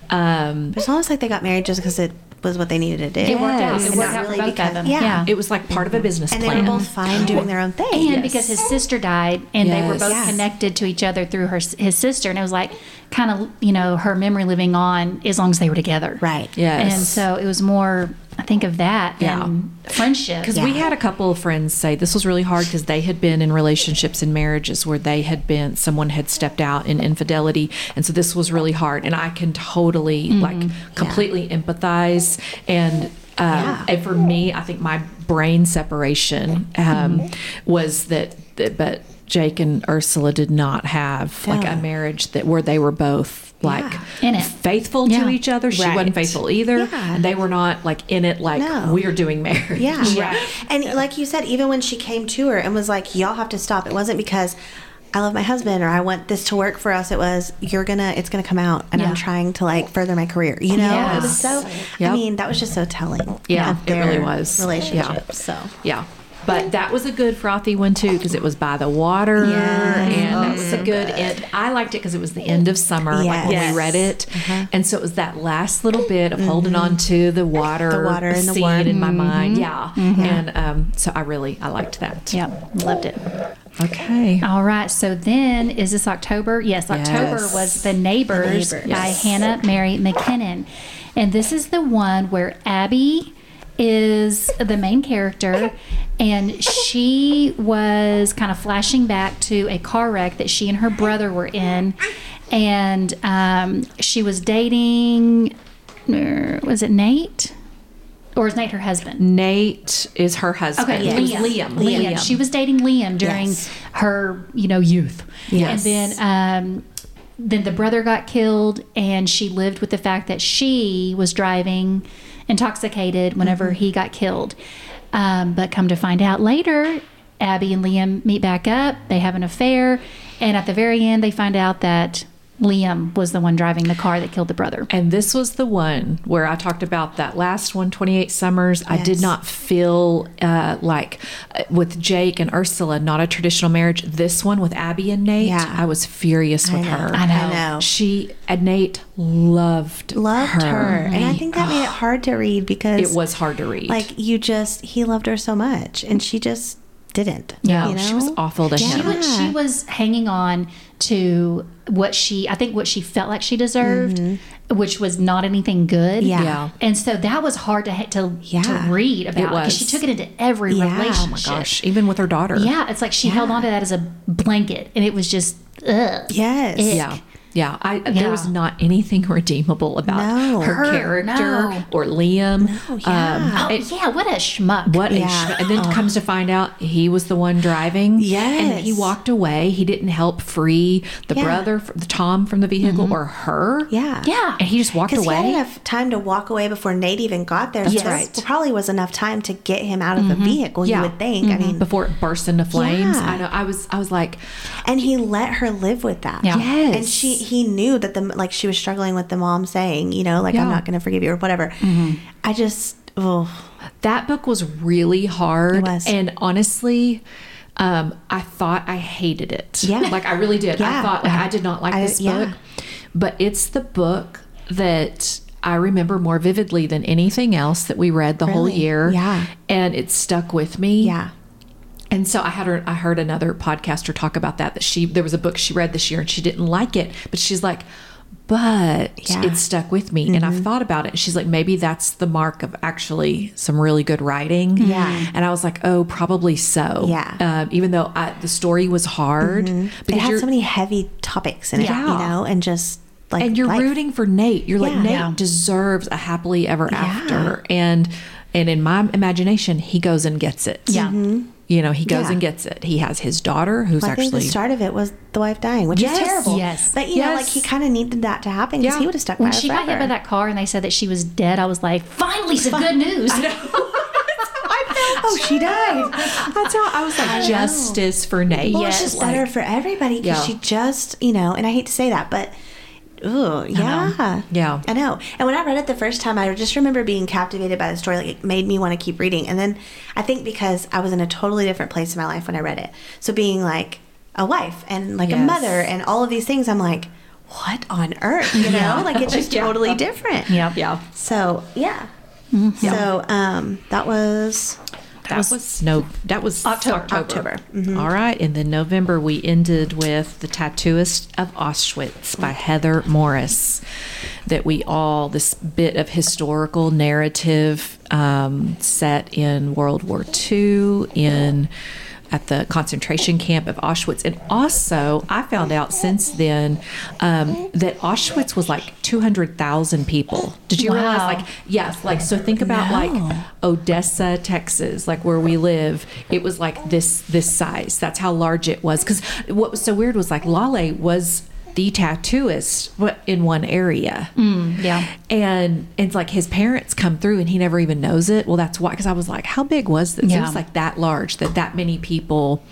Speaker 5: Um,
Speaker 4: it's almost like they got married just because it was what they needed to do.
Speaker 1: It worked out. It worked
Speaker 4: not
Speaker 1: out for both
Speaker 4: because-
Speaker 1: of them.
Speaker 4: yeah.
Speaker 1: Yeah.
Speaker 5: it was like part of a business
Speaker 4: and they
Speaker 5: plan.
Speaker 4: were both fine doing their own thing.
Speaker 1: And
Speaker 5: Yes.
Speaker 1: because his sister died, and they were both
Speaker 4: Yes.
Speaker 1: connected to each other through her his sister, and it was like kind of you know her memory living on as long as they were together.
Speaker 4: Right.
Speaker 5: Yes.
Speaker 1: And so it was more, I think, of that
Speaker 5: Yeah.
Speaker 1: than friendship.
Speaker 5: Because we had a couple of friends say this was really hard because they had been in relationships and marriages where they had been someone had stepped out in infidelity, and so this was really hard. And I can totally like completely empathize and. Um,
Speaker 4: Yeah.
Speaker 5: And for me, I think my brain separation um, was that, that, but Jake and Ursula did not have like a marriage that where they were both like
Speaker 1: In it.
Speaker 5: faithful
Speaker 1: Yeah.
Speaker 5: to each other. She
Speaker 3: Right.
Speaker 5: wasn't faithful either,
Speaker 4: Yeah.
Speaker 5: and they were not like in it like
Speaker 4: No.
Speaker 5: we're doing marriage.
Speaker 4: Yeah.
Speaker 3: Right.
Speaker 4: And like you said, even when she came to her and was like, y'all have to stop, it wasn't because I love my husband or I want this to work for us. It was, you're going to, it's going to come out and
Speaker 1: Yeah.
Speaker 4: I'm trying to like further my career. You know, it was so,
Speaker 5: Yep.
Speaker 4: I mean, that was just so telling.
Speaker 5: Yeah, it really was.
Speaker 4: Relationship.
Speaker 5: Yeah.
Speaker 4: So.
Speaker 5: Yeah. But that was a good frothy one too because it was by the water
Speaker 4: Yes.
Speaker 5: and
Speaker 4: Oh,
Speaker 5: that was a
Speaker 4: oh,
Speaker 5: good
Speaker 4: good.
Speaker 5: end. I liked it because it was the end of summer, like when
Speaker 3: Yes.
Speaker 5: we read it, uh-huh. and so it was that last little bit of holding mm-hmm. on to the water,
Speaker 4: The water and the
Speaker 5: scene in my mm-hmm. mind. Mm-hmm. Yeah, and um, so I really I liked that.
Speaker 1: yeah, loved it.
Speaker 5: Okay.
Speaker 1: All right. So then, is this October? Yes, October
Speaker 5: Yes.
Speaker 1: was The Neighbors,
Speaker 4: Neighbors.
Speaker 1: by
Speaker 5: Yes.
Speaker 1: Hannah Mary McKinnon. And this is the one where Abby is the main character, and she was kind of flashing back to a car wreck that she and her brother were in. And um, she was dating, uh, was it Nate? Or is Nate her husband?
Speaker 5: Nate is her husband.
Speaker 1: Okay,
Speaker 5: It was
Speaker 1: Liam.
Speaker 5: Liam.
Speaker 1: Liam. She was dating Liam during
Speaker 4: Yes.
Speaker 1: her, you know, youth.
Speaker 5: Yes.
Speaker 1: And then, um, then the brother got killed, and she lived with the fact that she was driving intoxicated whenever he got killed. Um, but come to find out later, Abby and Liam meet back up. They have an affair, and at the very end, they find out that Liam was the one driving the car that killed the brother.
Speaker 5: And this was the one where I talked about that last one, 28 Summers. I did not feel uh, like uh, with Jake and Ursula, not a traditional marriage. This one with Abby and Nate,
Speaker 4: Yeah.
Speaker 5: I was furious with
Speaker 4: know.
Speaker 5: her.
Speaker 1: I know.
Speaker 4: I know.
Speaker 5: She, and Nate loved
Speaker 4: Loved her. And I think that made it hard to read because
Speaker 5: it was hard to read.
Speaker 4: like you just, he loved her so much and she just didn't.
Speaker 5: yeah,
Speaker 4: You know?
Speaker 5: she was awful to
Speaker 1: She
Speaker 5: him.
Speaker 1: was, she was hanging on to what she, I think, what she felt like she deserved, which was not anything good.
Speaker 4: Mm-hmm. Yeah.
Speaker 5: Yeah.
Speaker 1: And so that was hard to to,
Speaker 4: Yeah.
Speaker 1: to read about because she took it into every
Speaker 4: Yeah.
Speaker 1: relationship.
Speaker 4: Oh my
Speaker 5: Gosh, even with her daughter.
Speaker 1: Yeah, it's like she held on to that as a blanket, and it was just ugh.
Speaker 4: Yes.
Speaker 1: Ick.
Speaker 5: Yeah. Yeah, I
Speaker 1: Yeah.
Speaker 5: there was not anything redeemable about
Speaker 4: No.
Speaker 5: her,
Speaker 1: Her,
Speaker 5: character
Speaker 1: no.
Speaker 5: or Liam.
Speaker 4: Um, yeah.
Speaker 1: Oh
Speaker 5: it-
Speaker 1: yeah, what a schmuck.
Speaker 5: What a
Speaker 4: Yeah.
Speaker 5: sh- and then comes oh. to find out he was the one driving. Yes. and he walked away. He didn't help free the
Speaker 4: Yeah.
Speaker 5: brother, the Tom from the vehicle, mm-hmm. or her.
Speaker 4: Yeah.
Speaker 1: Yeah.
Speaker 5: and he just walked
Speaker 4: Because he had
Speaker 5: away.
Speaker 4: enough time to walk away before Nate even got there.
Speaker 5: That's
Speaker 4: so
Speaker 5: right.
Speaker 4: Probably was enough time to get him out of the mm-hmm. vehicle.
Speaker 5: yeah.
Speaker 4: You would think. I mm-hmm. mean,
Speaker 5: before it burst into flames.
Speaker 4: Yeah.
Speaker 5: I know. I was. I was like,
Speaker 4: and he let her live with that.
Speaker 1: Yeah.
Speaker 5: Yes.
Speaker 4: And she, he knew that the like she was struggling with the mom saying, you know, like I'm not going to forgive you or whatever. I just, oh,
Speaker 5: that book was really hard.
Speaker 4: It was.
Speaker 5: And honestly, um, I thought I hated it.
Speaker 4: Yeah.
Speaker 5: Like I really did. I thought like, I did not like
Speaker 4: I-
Speaker 5: this
Speaker 4: yeah.
Speaker 5: book. But it's the book that I remember more vividly than anything else that we read the whole year.
Speaker 4: Yeah.
Speaker 5: And it stuck with me.
Speaker 4: yeah,
Speaker 5: And so I had her, I heard another podcaster talk about that that she there was a book she read this year and she didn't like it, but she's like, but
Speaker 4: Yeah.
Speaker 5: it stuck with me, and
Speaker 4: Mm-hmm.
Speaker 5: I've thought about it. And she's like, maybe that's the mark of actually some really good writing.
Speaker 4: Yeah.
Speaker 5: and I was like, oh, probably so.
Speaker 4: Yeah.
Speaker 5: um, even though I, the story was hard
Speaker 4: it
Speaker 5: because
Speaker 4: had
Speaker 5: you're
Speaker 4: so many heavy topics in it,
Speaker 5: Yeah.
Speaker 4: you know, and just like
Speaker 5: and you're
Speaker 4: life.
Speaker 5: rooting for Nate. You're like Nate
Speaker 1: Yeah.
Speaker 5: deserves a happily ever after, and and in my imagination, he goes and gets it.
Speaker 1: Yeah.
Speaker 5: You know, he goes
Speaker 4: Yeah.
Speaker 5: and gets it. He has his daughter, who's
Speaker 4: Well, I think
Speaker 5: actually
Speaker 4: the start of it was the wife dying, which
Speaker 5: Yes,
Speaker 4: is terrible.
Speaker 1: yes.
Speaker 4: But you know, like he kind of needed that to happen because
Speaker 5: Yeah.
Speaker 4: he would have stuck
Speaker 1: When
Speaker 4: by her
Speaker 1: she got hit by that car and they said that she was dead, I was like, finally, some good news.
Speaker 4: Oh, she died.
Speaker 5: That's how I was like justice for Nate.
Speaker 4: Well,
Speaker 1: Yes.
Speaker 4: it's just better for everybody because
Speaker 5: Yeah.
Speaker 4: she just, you know, and I hate to say that, but. Ooh, yeah.
Speaker 5: Yeah.
Speaker 4: I know. And when I read it the first time, I just remember being captivated by the story. Like, it made me want to keep reading. And then I think because I was in a totally different place in my life when I read it. So, being like a wife and like a mother and all of these things, I'm like, what on earth? You know? Like, it's just
Speaker 5: Yeah.
Speaker 4: totally different.
Speaker 1: Yep.
Speaker 5: Yeah.
Speaker 4: So, yeah. So, um, that was.
Speaker 5: That was, no. That was
Speaker 1: October.
Speaker 4: October.
Speaker 5: All right, and then November we ended with the Tattooist of Auschwitz by Heather Morris. That we all this bit of historical narrative um, set in World War II in at the concentration camp of Auschwitz, and also I found out since then um, that Auschwitz was like two hundred thousand people. Did you realize? Like yes, like so think about like Odessa, Texas, like where we live. It was like this this size. That's how large it was. Because what was so weird was like Lale was the tattooist in one area.
Speaker 1: yeah.
Speaker 5: And it's like his parents come through and he never even knows it. Well, that's why, because I was like, how big was this? It was like that large, that that many people.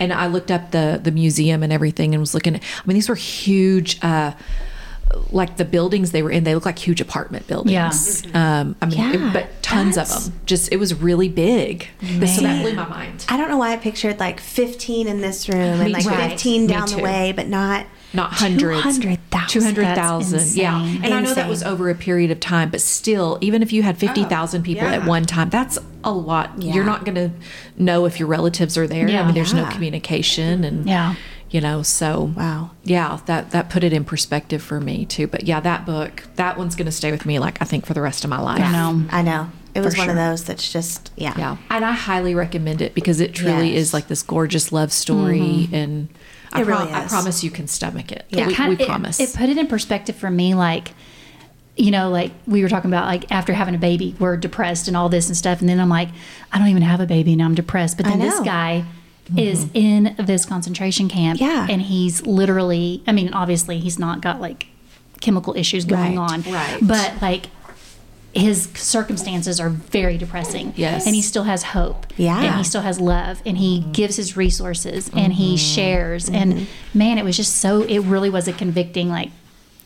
Speaker 5: And I looked up the the museum and everything and was looking. At, I mean, these were huge. Uh, like the buildings they were in, they look like huge apartment buildings. Um, I mean,
Speaker 4: Yeah,
Speaker 5: it- but tons of them. Just it was really big. So that blew my mind.
Speaker 4: I don't know why I pictured like 15 in this room and
Speaker 5: Me
Speaker 4: like
Speaker 5: too.
Speaker 4: 15
Speaker 5: Me
Speaker 4: down the way, but not
Speaker 5: not hundreds
Speaker 4: 200,000.
Speaker 5: 200,000
Speaker 1: That's
Speaker 5: yeah
Speaker 1: insane.
Speaker 5: and i know that was over a period of time but still even if you had 50,000 people at one time that's a lot
Speaker 4: Yeah.
Speaker 5: you're not going to know if your relatives are there i mean there's no communication and
Speaker 1: Yeah.
Speaker 5: you know so
Speaker 4: Wow.
Speaker 5: yeah that that put it in perspective for me too but yeah that book that one's going to stay with me like i think for the rest of my life
Speaker 1: I know.
Speaker 4: I know. It was
Speaker 1: For
Speaker 4: one of those that's just, yeah.
Speaker 5: yeah and i highly recommend it because it truly
Speaker 4: Yes.
Speaker 5: is like this gorgeous love story mm-hmm. and I,
Speaker 4: It
Speaker 5: pro-
Speaker 4: really
Speaker 5: I promise you can stomach it
Speaker 4: Yeah.
Speaker 5: we,
Speaker 1: Kind-
Speaker 5: we
Speaker 1: it-
Speaker 5: promise
Speaker 1: It, put it in perspective for me, like, you know, like we were talking about, like after having a baby, we're depressed and all this and stuff. And then I'm like, I don't even have a baby and I'm depressed. But then this
Speaker 4: know.
Speaker 1: guy mm-hmm. is in this concentration camp.
Speaker 4: Yeah.
Speaker 1: And he's literally, I mean, obviously he's not got like chemical issues going
Speaker 4: Right,
Speaker 1: on.
Speaker 5: right.
Speaker 1: But like, his circumstances are very depressing.
Speaker 5: Yes.
Speaker 1: And he still has hope.
Speaker 4: Yeah.
Speaker 1: And he still has love and he
Speaker 5: Mm-hmm.
Speaker 1: gives his resources and he shares. And man, it was just so, it really was a convicting, like,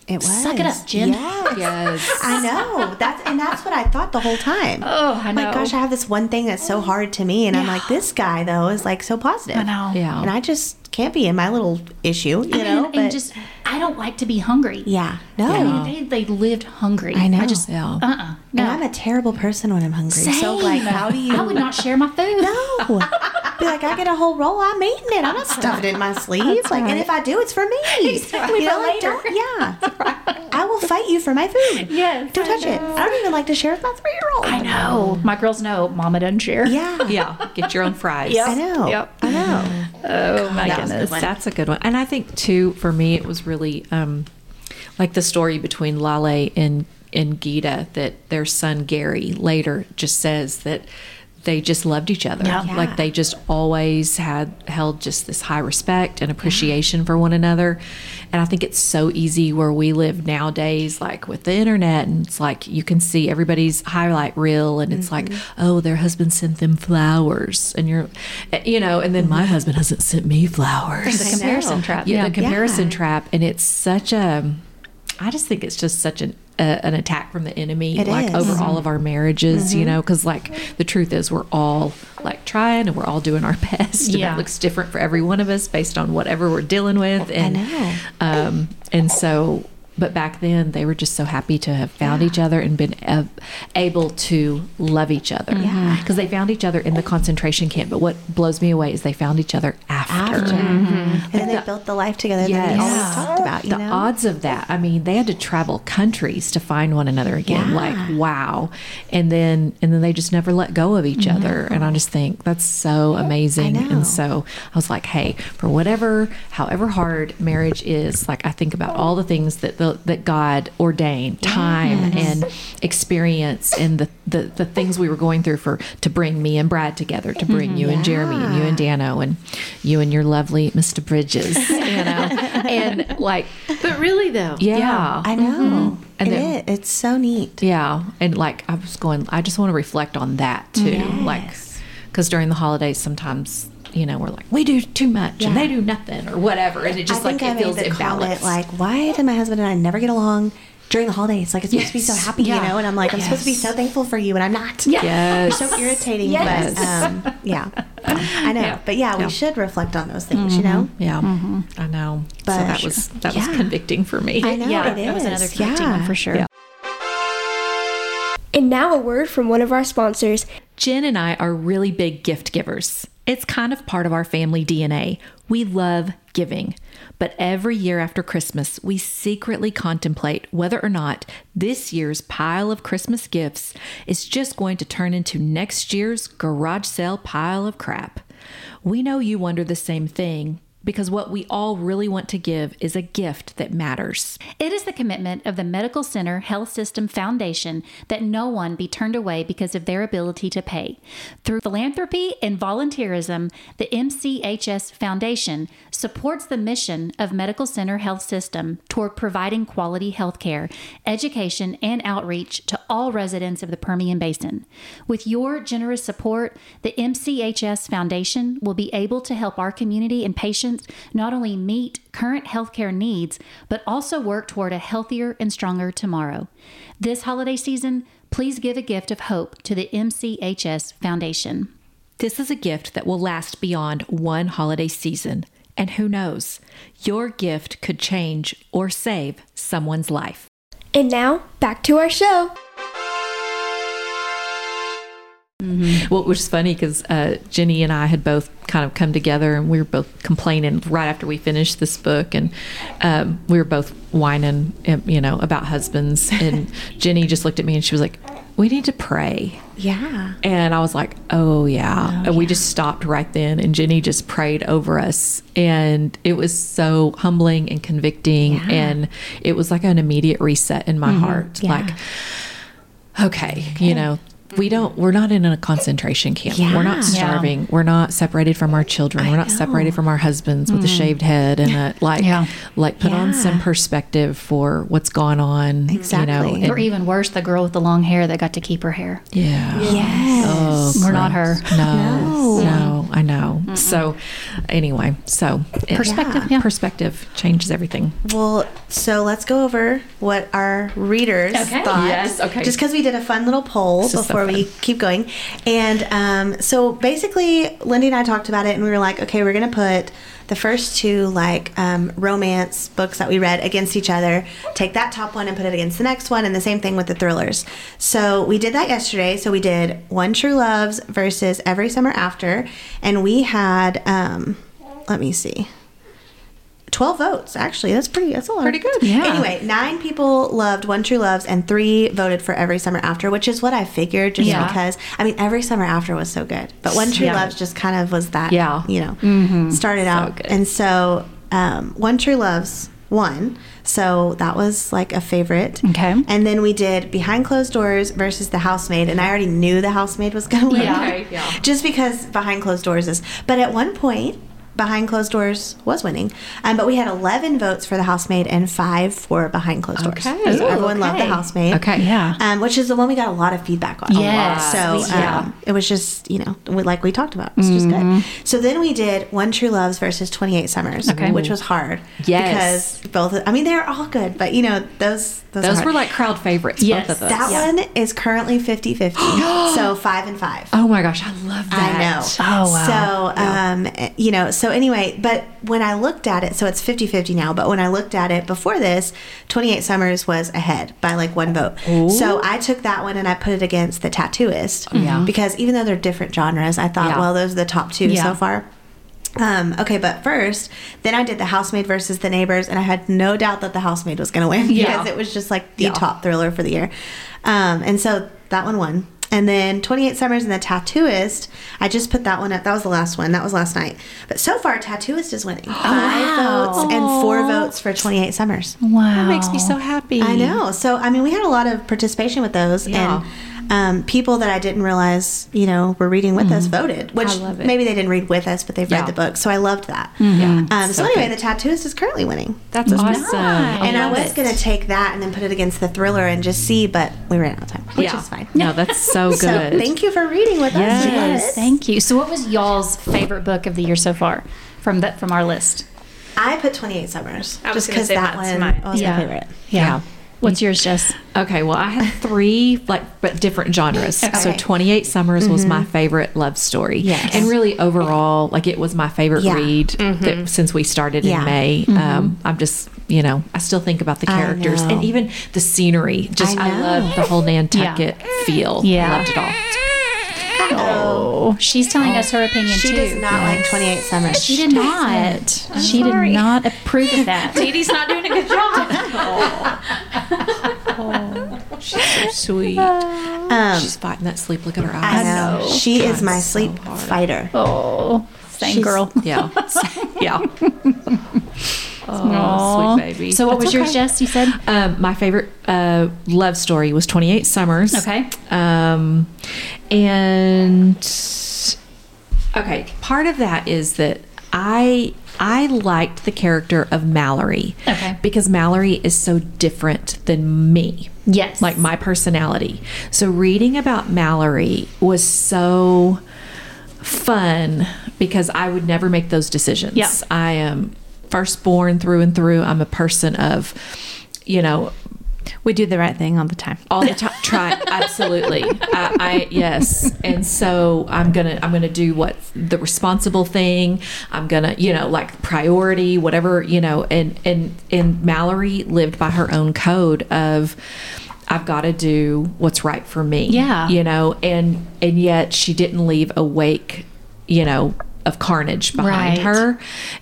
Speaker 4: It was.
Speaker 1: Suck it up, Jen.
Speaker 4: Yeah.
Speaker 5: yes
Speaker 4: I know. That's and that's what I thought the whole time.
Speaker 1: Oh, I know.
Speaker 4: Like, gosh, I have this one thing that's so hard to me, and I'm like, this guy though is like so positive.
Speaker 1: I know.
Speaker 5: Yeah.
Speaker 4: And I just can't be in my little issue, you
Speaker 1: I mean,
Speaker 4: know.
Speaker 1: and
Speaker 4: but
Speaker 1: just, I don't like to be hungry.
Speaker 4: yeah, no.
Speaker 1: I mean, they, they lived hungry.
Speaker 4: I know.
Speaker 1: I just,
Speaker 5: Yeah.
Speaker 1: uh uh No.
Speaker 4: And I'm a terrible person when I'm hungry.
Speaker 1: Same.
Speaker 4: So like, how do you?
Speaker 1: I would not share my food.
Speaker 4: No. Be like, I get a whole roll. I'm eating it. I'm not stuffing it in my sleeve. Like, and if I do, it's for me.
Speaker 1: Exactly,
Speaker 4: You know, like, don't- yeah. I will fight you for my food.
Speaker 1: Yes,
Speaker 4: Don't
Speaker 1: I
Speaker 4: touch it. I don't even like to share with my three year old.
Speaker 1: I know. My girls know Mama doesn't share.
Speaker 4: Yeah.
Speaker 5: yeah get your own fries
Speaker 1: Yep.
Speaker 4: I know.
Speaker 1: Yep.
Speaker 4: I know.
Speaker 1: Oh my
Speaker 4: That was a good
Speaker 1: goodness.
Speaker 5: That's a good one. And I think too, for me, it was really um, like the story between Lale and and Gita that their son Gary later just says that they just loved each other.
Speaker 1: Yeah.
Speaker 5: Like they just always had held just this high respect and appreciation for one another. And I think it's so easy where we live nowadays, like with the internet, and it's like you can see everybody's highlight reel, and it's like, mm-hmm. oh, their husband sent them flowers, and you're, eh, you know, and then my mm-hmm. husband hasn't sent me flowers
Speaker 1: The comparison trap.
Speaker 5: yeah,
Speaker 1: Yeah.
Speaker 5: the comparison
Speaker 4: Yeah.
Speaker 5: trap, and it's such a. I just think it's just such an uh, an attack from the enemy,
Speaker 4: It
Speaker 5: like
Speaker 4: is. Mm-hmm.
Speaker 5: over all of our marriages, you know, because like the truth is we're all like trying and we're all doing our best, and
Speaker 1: Yeah.
Speaker 5: it looks different for every one of us based on whatever we're dealing with, and
Speaker 4: know.
Speaker 5: um, and so. But back then, they were just so happy to have found each other and been ab- able to love each other.
Speaker 4: Yeah.
Speaker 5: Because they found each other in the concentration camp. But what blows me away is they found each other after.
Speaker 4: After. Mm-hmm. Mm-hmm. And then they built the life together that
Speaker 5: Yes.
Speaker 4: we always talked about, you
Speaker 5: the
Speaker 4: know?
Speaker 5: odds of that. I mean, they had to travel countries to find one another again.
Speaker 4: Yeah.
Speaker 5: Like, wow. And then and then they just never let go of each other. Mm-hmm. And I just think that's so amazing.
Speaker 4: know.
Speaker 5: And so I was like, hey, for whatever, however hard marriage is, like I think about all the things that the to that God ordained time and experience and the, the the things we were going through for to bring me and Brad together, to bring mm-hmm. you and Jeremy and you and Dano and you and your lovely Mr. Bridges, you know, and like,
Speaker 3: But really, though,
Speaker 5: yeah,
Speaker 4: I know. Mm-hmm.
Speaker 5: And
Speaker 4: It
Speaker 5: then-
Speaker 4: is. It's so neat.
Speaker 5: yeah, and like I was going, I just want to reflect on that too, mm-hmm. like because during the holidays sometimes. You know, we're like we do too much and they do nothing or whatever, and it just
Speaker 4: I
Speaker 5: like
Speaker 4: think
Speaker 5: it
Speaker 4: I
Speaker 5: feels
Speaker 4: made the
Speaker 5: imbalanced.
Speaker 4: like, why did my husband and I never get along during the holidays? Like it's supposed to be so happy,
Speaker 1: Yeah.
Speaker 4: you know? And I'm like, I'm supposed to be so thankful for you, and I'm not.
Speaker 5: yes,
Speaker 4: You're so irritating,
Speaker 1: Yes.
Speaker 4: but um, yeah, I know.
Speaker 5: Yeah.
Speaker 4: But yeah, we should reflect on those things, you know.
Speaker 5: Yeah, I know.
Speaker 4: But-
Speaker 5: so that was that was convicting for me.
Speaker 4: I know
Speaker 1: yeah,
Speaker 4: it
Speaker 1: that was another convicting
Speaker 4: Yeah.
Speaker 1: one for sure.
Speaker 5: Yeah.
Speaker 6: And now a word from one of our sponsors.
Speaker 5: Jen and I are really big gift givers. It's kind of part of our family DNA. We love giving. But every year after Christmas, we secretly contemplate whether or not this year's pile of Christmas gifts is just going to turn into next year's garage sale pile of crap. We know you wonder the same thing because what we all really want to give is a gift that matters.
Speaker 1: It is the commitment of the Medical Center Health System Foundation that no one be turned away because of their ability to pay. Through philanthropy and volunteerism, the MCHS Foundation supports the mission of Medical Center Health System toward providing quality health care, education, and outreach to all residents of the Permian Basin. With your generous support, the MCHS Foundation will be able to help our community and patients not only meet current healthcare needs, but also work toward a healthier and stronger tomorrow. This holiday season, please give a gift of hope to the MCHS Foundation.
Speaker 5: This is a gift that will last beyond one holiday season. And who knows, your gift could change or save someone's life.
Speaker 6: And now, back to our show.
Speaker 5: Well, which is funny because uh, Jenny and I had both kind of come together and we were both complaining right after we finished this book. And um, we were both whining, um, you know, about husbands. And Jenny just looked at me and she was like, We need to pray.
Speaker 4: Yeah.
Speaker 5: And I was like, oh, yeah. and we just stopped right then. And Jenny just prayed over us. And it was so humbling and convicting.
Speaker 4: Yeah.
Speaker 5: And it was like an immediate reset in my heart.
Speaker 4: Yeah.
Speaker 5: Like, okay, you know. We don't. We're not in a concentration camp. We're not starving. We're not separated from our children. we're not separated from our husbands with a mm. shaved head and a like.
Speaker 1: Yeah.
Speaker 5: Like put on some perspective for what's gone on.
Speaker 4: Exactly.
Speaker 5: You know, and-
Speaker 1: or even worse, the girl with the long hair that got to keep her hair.
Speaker 5: yeah.
Speaker 4: Yes.
Speaker 5: Oh,
Speaker 1: We're not her.
Speaker 5: No, no, I know. So, anyway, so it-
Speaker 1: Perspective, yeah.
Speaker 5: perspective changes everything.
Speaker 4: Well, so let's go over what our readers
Speaker 1: Okay.
Speaker 4: thought.
Speaker 5: Yes, okay.
Speaker 4: Just because we did a fun little poll
Speaker 5: This is so
Speaker 4: before we keep going. And um, so basically, Lindi and I talked about it and we were like, okay, we're to put the first two like um, romance books that we read against each other, take that top one and put it against the next one, and the same thing with the thrillers. So we did that yesterday. So we did One True Loves versus Every Summer After. And we had, um, let me see. 12 votes actually that's pretty that's a lot
Speaker 5: Pretty good.
Speaker 1: Yeah.
Speaker 4: anyway nine people loved one true loves and three voted for every summer after which is what i figured just
Speaker 1: Yeah.
Speaker 4: because i mean every summer after was so good but one true
Speaker 5: Yeah.
Speaker 4: loves just kind of was that
Speaker 5: Yeah.
Speaker 4: you know started out
Speaker 5: good.
Speaker 4: and so um, one true loves won so that was like a favorite
Speaker 1: Okay.
Speaker 4: and then we did behind closed doors versus the housemaid and i already knew the housemaid was going to win
Speaker 1: Yeah.
Speaker 5: Okay, yeah.
Speaker 4: just because behind closed doors is but at one point behind closed doors was winning um, but we had 11 votes for the housemaid and five for behind closed doors
Speaker 5: Okay.
Speaker 4: so
Speaker 5: Ooh,
Speaker 4: everyone loved the housemaid
Speaker 5: Okay.
Speaker 1: Yeah.
Speaker 4: um, which is the one we got a lot of feedback on
Speaker 1: Yes,
Speaker 4: so
Speaker 1: we- yeah.
Speaker 4: um, it was just you know we- like we talked about it's just good so then we did one true loves versus 28 summers
Speaker 1: Okay.
Speaker 4: which was hard
Speaker 5: Yes.
Speaker 4: because both i mean they're all good but you know those those,
Speaker 5: Those were like crowd favorites.
Speaker 1: Yes.
Speaker 5: Both of those.
Speaker 4: that one is currently 50-50 so five and five.
Speaker 5: Oh my gosh, I love that.
Speaker 4: I know.
Speaker 1: Oh, wow.
Speaker 4: So, um, you know, so anyway, but when I looked at it, so it's 50 50 now, but when I looked at it before this, 28 Summers was ahead by like one vote. So I took that one and I put it against The Tattooist.
Speaker 5: Yeah.
Speaker 4: Because even though they're different genres, I thought,
Speaker 5: Yeah.
Speaker 4: well, those are the top two
Speaker 1: Yeah.
Speaker 4: so far. Um, okay, but first, then I did the housemaid versus the neighbors, and I had no doubt that the housemaid was going to win
Speaker 1: Yeah.
Speaker 4: because it was just like the
Speaker 5: Yeah.
Speaker 4: top thriller for the year. Um, and so that one won. And then 28 Summers and the Tattooist. I just put that one up. That was the last one. That was last night. But so far, Tattooist is winning. Five votes and four votes for 28 Summers.
Speaker 1: Wow.
Speaker 5: That makes me so happy.
Speaker 4: I know. So, I mean, we had a lot of participation with those.
Speaker 5: Yeah.
Speaker 4: And um, people that I didn't realize, you know, were reading with us voted, which maybe they didn't read with us, but they've
Speaker 5: Yeah.
Speaker 4: read the book. So I loved that.
Speaker 5: Yeah.
Speaker 4: Um, so,
Speaker 5: So
Speaker 4: anyway,
Speaker 5: good.
Speaker 4: the Tattooist is currently winning.
Speaker 5: That's awesome.
Speaker 4: and I
Speaker 5: love
Speaker 4: was going to take that and then put it against the thriller and just see, but we ran out of time, which
Speaker 5: yeah.
Speaker 4: is fine.
Speaker 5: No, that's so good.
Speaker 4: So thank you for reading with
Speaker 5: Yes.
Speaker 4: us.
Speaker 1: Yes, thank you. So, what was y'all's favorite book of the year so far from that from our list?
Speaker 4: I put 28 Summers
Speaker 3: I was
Speaker 4: just
Speaker 3: gonna
Speaker 4: because
Speaker 3: say
Speaker 4: that
Speaker 3: that's
Speaker 4: one
Speaker 3: mine.
Speaker 4: was
Speaker 1: Yeah.
Speaker 4: my favorite.
Speaker 5: Yeah.
Speaker 1: What's yours, Jess?
Speaker 5: Okay, well, I had three like but different genres. So 28 Summers was my mm-hmm. favorite love story.
Speaker 4: Yes.
Speaker 5: And really overall, like it was my favorite
Speaker 4: Yeah.
Speaker 5: read that, mm-hmm. since we started
Speaker 4: Yeah.
Speaker 5: in May. Mm-hmm. Um, I'm just, you know, I still think about the characters and even the scenery. Just
Speaker 4: I
Speaker 5: I, love the whole Nantucket feel.
Speaker 1: Yeah.
Speaker 5: Loved it all.
Speaker 1: Oh, she's telling us her opinion
Speaker 4: She
Speaker 1: too.
Speaker 4: does not like 28 Summers.
Speaker 1: She did not. She did not approve of that.
Speaker 3: Dee Dee's not doing a good job.
Speaker 5: She's so sweet.
Speaker 4: Um,
Speaker 5: She's fighting that sleep. Look at her eyes.
Speaker 4: I
Speaker 5: eyes.
Speaker 4: know. She is my sleep
Speaker 5: hard.
Speaker 4: fighter.
Speaker 1: Oh, same
Speaker 4: She's-
Speaker 1: girl.
Speaker 5: Yeah. yeah. Oh,
Speaker 1: Aw.
Speaker 5: sweet baby.
Speaker 1: So, what
Speaker 5: That's
Speaker 1: was yours,
Speaker 5: okay.
Speaker 1: Jess? You said.
Speaker 5: Um, my favorite uh, love story was 28 Summers.
Speaker 1: Okay.
Speaker 5: Um, and okay, part of that is that I I liked the character of Mallory.
Speaker 1: Okay.
Speaker 5: Because Mallory is so different than me.
Speaker 1: Yes.
Speaker 5: Like my personality. So reading about Mallory was so fun because I would never make those decisions.
Speaker 1: Yeah.
Speaker 5: I am firstborn through and through. I'm a person of, you know,
Speaker 3: We do the right thing all the time.
Speaker 5: all the time try absolutely I, I yes and so i'm gonna i'm gonna do what the responsible thing i'm gonna you know like priority whatever you know and and and mallory lived by her own code of i've got to do what's right for me
Speaker 1: Yeah.
Speaker 5: you know and and yet she didn't leave a wake you know of carnage behind
Speaker 1: Right.
Speaker 5: her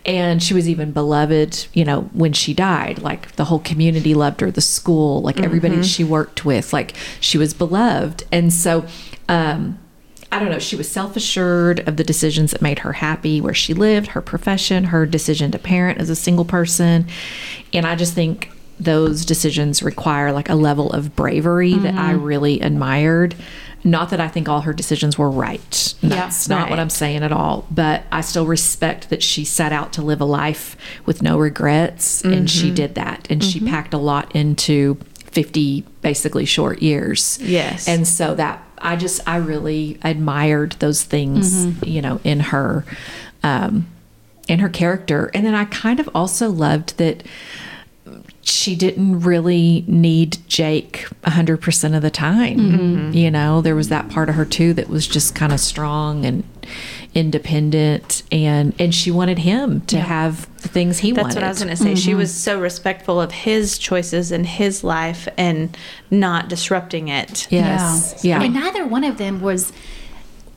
Speaker 5: and she was even beloved you know when she died like the whole community loved her the school like everybody she worked with like she was beloved and so um I don't know. She was self assured of the decisions that made her happy, where she lived, her profession, her decision to parent as a single person. And I just think those decisions require like a level of bravery that I mm-hmm. really admired. Not that I think all her decisions were right. That's not what. I'm saying at all. But I still respect that she set out to live a life with no regrets. And she mm-hmm. did that. And she mm-hmm. packed a lot into 50 basically short years.
Speaker 3: Yes.
Speaker 5: And so that I just I really admired those things, you know, in her um in her character. And then I kind of also loved that she didn't really need Jake 100% of the time. Mm-hmm. You know, there was that part of her too that was just kind of strong and independent and and she wanted him to have the things he
Speaker 3: That's
Speaker 5: wanted.
Speaker 3: That's what I was going to say. She mm-hmm. was so respectful of his choices and his life and not disrupting it.
Speaker 5: Yes. Yeah.
Speaker 1: And neither one of them was.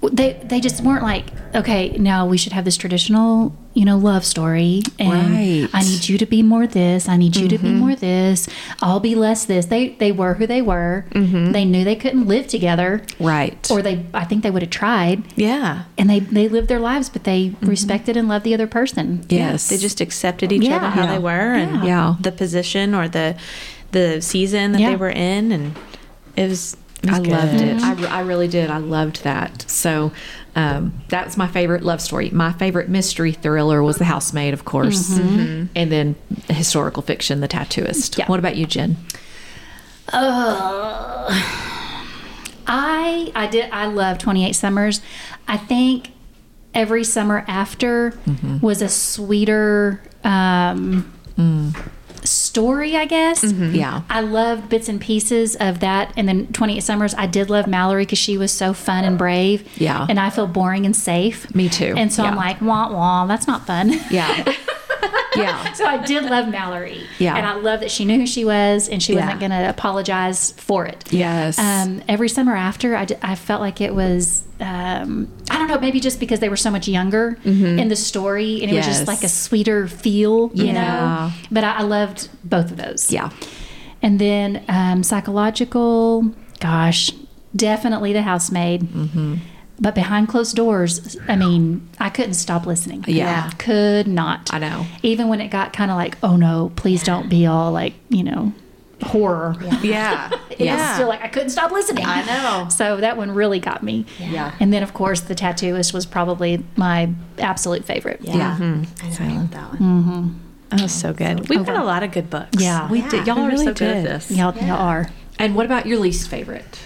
Speaker 1: They they just weren't like okay now we should have this traditional you know love story and
Speaker 5: Right.
Speaker 1: I need you to be more this I need you to be mm-hmm. more this I'll be less this they they were who they were mm-hmm. they knew they couldn't live together
Speaker 5: Right.
Speaker 1: or they I think they would have tried
Speaker 3: Yeah.
Speaker 1: and they they lived their lives but they mm-hmm. respected and loved the other person
Speaker 5: yes.
Speaker 3: They just accepted each
Speaker 1: Yeah.
Speaker 3: other how
Speaker 5: Yeah.
Speaker 3: they were and
Speaker 5: Yeah.
Speaker 3: the position or the the season that
Speaker 1: Yeah.
Speaker 3: they were in and it was,
Speaker 5: I loved it. I, re- I really did. I loved that. So um, that's my favorite love story. My favorite mystery thriller was The Housemaid, of course, mm-hmm. Mm-hmm. and then historical fiction, The Tattooist.
Speaker 1: Yeah.
Speaker 5: What about you, Jen?
Speaker 1: Uh, I I did I love 28 Summers. I think every summer after mm-hmm. was a sweeter um, mm. Story, I guess. Mm-hmm.
Speaker 5: Yeah.
Speaker 1: I loved bits and pieces of that. And then 28 Summers, I did love Mallory because she was so fun and brave.
Speaker 5: Yeah.
Speaker 1: And I feel boring and safe.
Speaker 5: Me too.
Speaker 1: And so I'm like, wah, wah, that's not fun.
Speaker 5: Yeah. yeah.
Speaker 1: So I did love Mallory.
Speaker 5: Yeah.
Speaker 1: And I love that she knew who she was and she
Speaker 5: Yeah.
Speaker 1: wasn't going to apologize for it.
Speaker 5: Yes.
Speaker 1: Um, every summer after, I, d- I felt like it was, um, I don't know, maybe just because they were so much younger in the story and it was just like a sweeter feel, you
Speaker 5: Yeah.
Speaker 1: know? But I, I loved both of those.
Speaker 5: yeah.
Speaker 1: And then um, psychological, gosh, definitely The Housemaid.
Speaker 5: Mm-hmm.
Speaker 1: But behind closed doors, I mean, I couldn't stop listening.
Speaker 5: Yeah.
Speaker 1: Could not.
Speaker 5: I know.
Speaker 1: Even when it got kind of like, oh no, please don't be all like, you know, horror.
Speaker 3: Yeah.
Speaker 1: It was still like, I couldn't stop listening.
Speaker 3: I know.
Speaker 1: So that one really got me.
Speaker 5: Yeah.
Speaker 1: And then, of course, The Tattooist was probably my absolute favorite.
Speaker 4: Yeah.
Speaker 5: Yeah. Mm-hmm.
Speaker 4: I know I like that one. Mm-hmm.
Speaker 3: That was so good. We've got a lot of good books.
Speaker 1: Yeah.
Speaker 5: We
Speaker 4: Yeah.
Speaker 5: did. Y'all
Speaker 3: We're really
Speaker 5: so
Speaker 3: good at this.
Speaker 1: Y'all, y'all are.
Speaker 5: And what about your least favorite?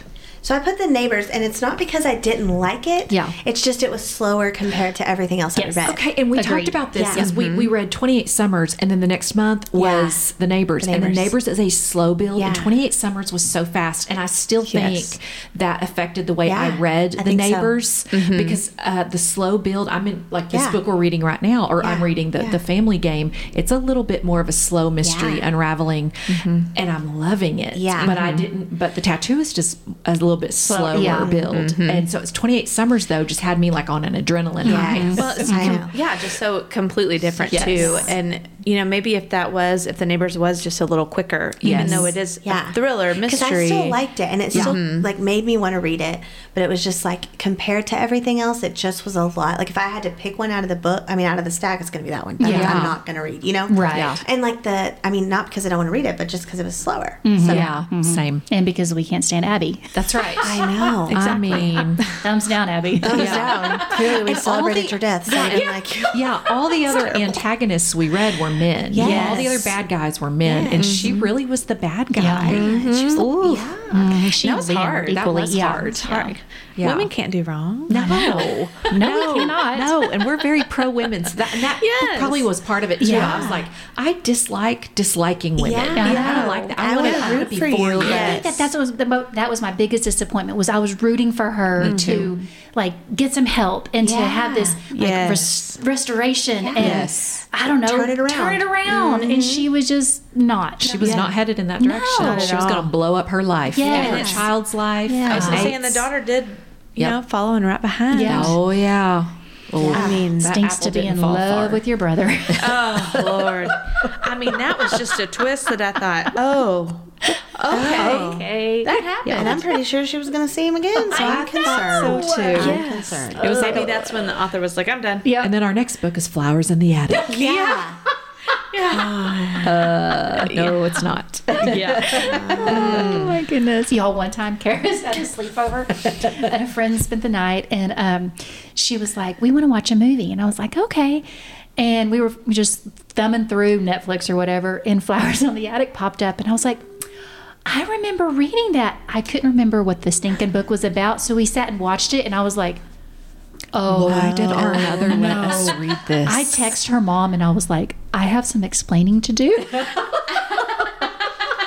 Speaker 4: So I put the neighbors, and it's not because I didn't like it.
Speaker 5: Yeah.
Speaker 4: It's just it was slower compared to everything else
Speaker 1: Yes.
Speaker 4: I read.
Speaker 5: Okay, and we
Speaker 1: Agreed.
Speaker 5: talked about this
Speaker 4: Yeah.
Speaker 5: because we, we mm-hmm. read 28 Summers, and then the next month was The Neighbors.
Speaker 4: The
Speaker 5: And The
Speaker 4: Neighbors.
Speaker 5: Neighbors is a slow build, and
Speaker 4: Yeah.
Speaker 5: 28 Summers was so fast. And I still think
Speaker 3: Yes.
Speaker 5: that affected the way I read
Speaker 4: I
Speaker 5: The
Speaker 4: think so.
Speaker 5: Neighbors mm-hmm. because uh, the slow build, I'm in like this
Speaker 4: Yeah.
Speaker 5: book we're reading right now, or I'm reading the,
Speaker 4: yeah.
Speaker 5: the Family Game. It's a little bit more of a slow mystery
Speaker 4: Yeah.
Speaker 5: unraveling, mm-hmm. and I'm loving it.
Speaker 4: Yeah.
Speaker 5: But I didn't, but The Tattooist just a little bit slower
Speaker 1: yeah.
Speaker 5: build. Mm-hmm. Mm-hmm. And so it's 28 Summers, though, just had me like on an adrenaline high.
Speaker 3: Well, it's com- yeah, just so completely different
Speaker 5: Yes.
Speaker 3: too. And you know, maybe if that was if the neighbors was just a little quicker, even
Speaker 5: Yes.
Speaker 3: though it is
Speaker 4: Yeah.
Speaker 3: a thriller
Speaker 4: Because
Speaker 3: mystery.
Speaker 4: I still liked it, and it still mm-hmm. like made me want to read it. But it was just like compared to everything else, it just was a lot. Like if I had to pick one out of the book, I mean, out of the stack, it's going to be that one. That
Speaker 1: Yeah.
Speaker 4: I'm not going to read. You know,
Speaker 1: Right.
Speaker 5: Yeah.
Speaker 4: And like the, I mean, not because I don't want to read it, but just because it was slower.
Speaker 1: Mm-hmm.
Speaker 4: So
Speaker 5: yeah, same.
Speaker 1: And because we can't stand Abby.
Speaker 5: That's right.
Speaker 4: I know.
Speaker 5: I mean,
Speaker 1: Thumbs down, Abby.
Speaker 4: Thumbs down. Clearly, we
Speaker 5: And
Speaker 4: celebrated
Speaker 5: the-
Speaker 4: your death. So I'm like,
Speaker 5: yeah, all the other antagonists we read were men.
Speaker 4: Yes.
Speaker 5: All the other bad guys were men, and she really was the bad guy.
Speaker 1: Yeah.
Speaker 4: she was
Speaker 5: Ooh.
Speaker 1: Mm, she
Speaker 3: That was
Speaker 1: Liam
Speaker 3: hard. That
Speaker 1: Equally,
Speaker 5: was
Speaker 1: yeah.
Speaker 5: hard.
Speaker 3: hard.
Speaker 5: Yeah.
Speaker 3: Women can't do wrong.
Speaker 5: No, no,
Speaker 1: we cannot.
Speaker 5: No, and we're very pro women. So that, and that
Speaker 3: Yes.
Speaker 5: probably was part of it too.
Speaker 1: Yeah.
Speaker 5: I was like, I dislike disliking women.
Speaker 4: Yeah.
Speaker 5: I don't like that. I,
Speaker 4: I
Speaker 5: want
Speaker 4: would
Speaker 5: to
Speaker 4: root
Speaker 5: be
Speaker 4: for
Speaker 5: for
Speaker 4: you.
Speaker 5: you.
Speaker 1: I think that that's what was the mo- that was my biggest disappointment was I was rooting for her to like get some help and to have this like
Speaker 3: Yes.
Speaker 1: res- restoration and
Speaker 5: Yes.
Speaker 1: I don't know
Speaker 4: Turn it around.
Speaker 1: turn it around and mm-hmm. she was just not
Speaker 5: She was not headed in that direction.
Speaker 1: Not at
Speaker 5: she was going to blow up her life and her
Speaker 1: Yes.
Speaker 5: child's life.
Speaker 3: I was
Speaker 5: and
Speaker 3: gonna say, and the daughter did, you
Speaker 5: Yep.
Speaker 3: know, follow and right behind.
Speaker 1: Yeah.
Speaker 5: Oh yeah. Oh,
Speaker 3: I mean,
Speaker 1: stinks to be in love
Speaker 5: far.
Speaker 1: with your brother.
Speaker 3: Oh Lord. I mean, that was just a twist that I thought, oh, okay,
Speaker 1: okay.
Speaker 3: that happened.
Speaker 4: and I'm pretty sure she was going to see him again. So I'm concerned.
Speaker 5: so too.
Speaker 4: I'm concerned.
Speaker 3: It was maybe that's when the author was like, I'm done.
Speaker 1: yeah.
Speaker 5: And then our next book is Flowers in the Attic.
Speaker 4: Yeah. Yeah.
Speaker 5: No, it's not.
Speaker 3: Yeah.
Speaker 1: Oh my goodness. Y'all, one time, Karis had a sleepover and a friend spent the night and um, she was like, We want to watch a movie. And I was like, Okay. And we were just thumbing through Netflix or whatever, and Flowers on the Attic popped up. And I was like, I remember reading that. I couldn't remember what the stinking book was about. So we sat and watched it, and I was like, Oh,
Speaker 5: Why did our mother let us read this?
Speaker 1: I text her mom, and I was like, I have some explaining to do.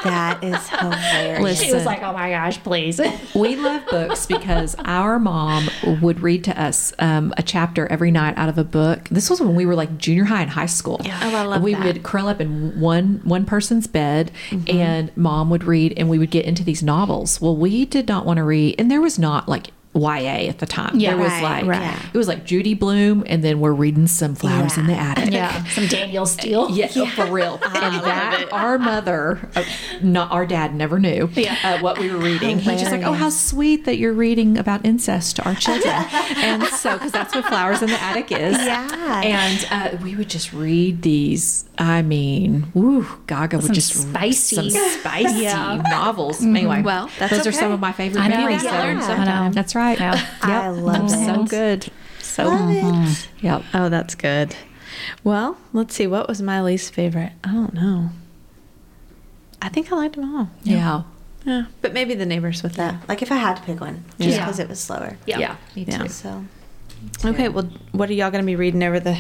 Speaker 4: That is hilarious.
Speaker 5: Listen.
Speaker 1: She was like, Oh my gosh, please.
Speaker 5: we love books because our mom would read to us um, a chapter every night out of a book. This was when we were like junior high and high school.
Speaker 3: Oh, I love
Speaker 5: we
Speaker 3: that.
Speaker 5: would curl up in one one person's bed, and mom would read, and we would get into these novels. Well, we did not want to read, and there was not like. YA at the time.
Speaker 1: Yeah.
Speaker 5: there was
Speaker 4: Right,
Speaker 5: like
Speaker 4: right.
Speaker 5: it was like Judy Blume, and then we're reading some flowers in the
Speaker 4: Yeah.
Speaker 5: attic.
Speaker 1: yeah, some Danielle Steel.
Speaker 5: Yeah, oh, for real. and that our mother, uh, not our dad, never knew
Speaker 1: Yeah.
Speaker 5: uh, what we were reading. He's just like, "Oh, how sweet that you're reading about incest to our children," and so because that's what Flowers in the Attic is.
Speaker 4: Yeah.
Speaker 5: And uh, we would just read these. I mean, woo, Gaga would
Speaker 1: Some
Speaker 5: just
Speaker 1: spicy-
Speaker 5: some spicy
Speaker 1: Yeah.
Speaker 5: novels. Anyway,
Speaker 3: Well, that's
Speaker 5: those are some of my favorite
Speaker 1: I know.
Speaker 5: memories.
Speaker 1: Yeah.
Speaker 5: That's right.
Speaker 1: Yeah.
Speaker 4: I love
Speaker 5: So good. So
Speaker 4: Love it. Mm-hmm.
Speaker 5: yep.
Speaker 3: Oh, that's good. Well, let's see. What was my least favorite? I don't know. I think I liked them all.
Speaker 5: Yeah.
Speaker 3: Yeah, but maybe the neighbors with that.
Speaker 4: Yeah. Like if I had to pick one, just
Speaker 1: Yeah.
Speaker 4: because it was slower.
Speaker 1: Yeah.
Speaker 5: Yeah. Me too.
Speaker 3: Yeah.
Speaker 4: So
Speaker 3: Okay, well, what are y'all going to be reading over the?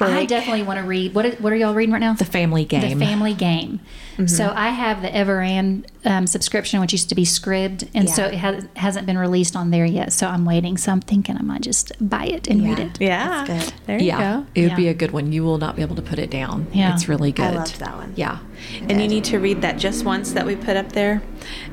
Speaker 1: I definitely want to read. What are, what are y'all reading right now?
Speaker 5: The Family Game.
Speaker 1: The Family Game. Mm-hmm. So I have the Everand um, subscription, which used to be Scribd, and so it has, hasn't been released on there yet. So I'm waiting. So I'm thinking I might just buy it and read it.
Speaker 3: Yeah,
Speaker 4: That's good.
Speaker 3: There you
Speaker 5: yeah,
Speaker 3: go.
Speaker 5: it would
Speaker 1: Yeah.
Speaker 5: be a good one. You will not be able to put it down.
Speaker 1: Yeah.
Speaker 5: it's really good.
Speaker 4: I loved that one.
Speaker 5: Yeah,
Speaker 3: And you need to read that just once that we put up there,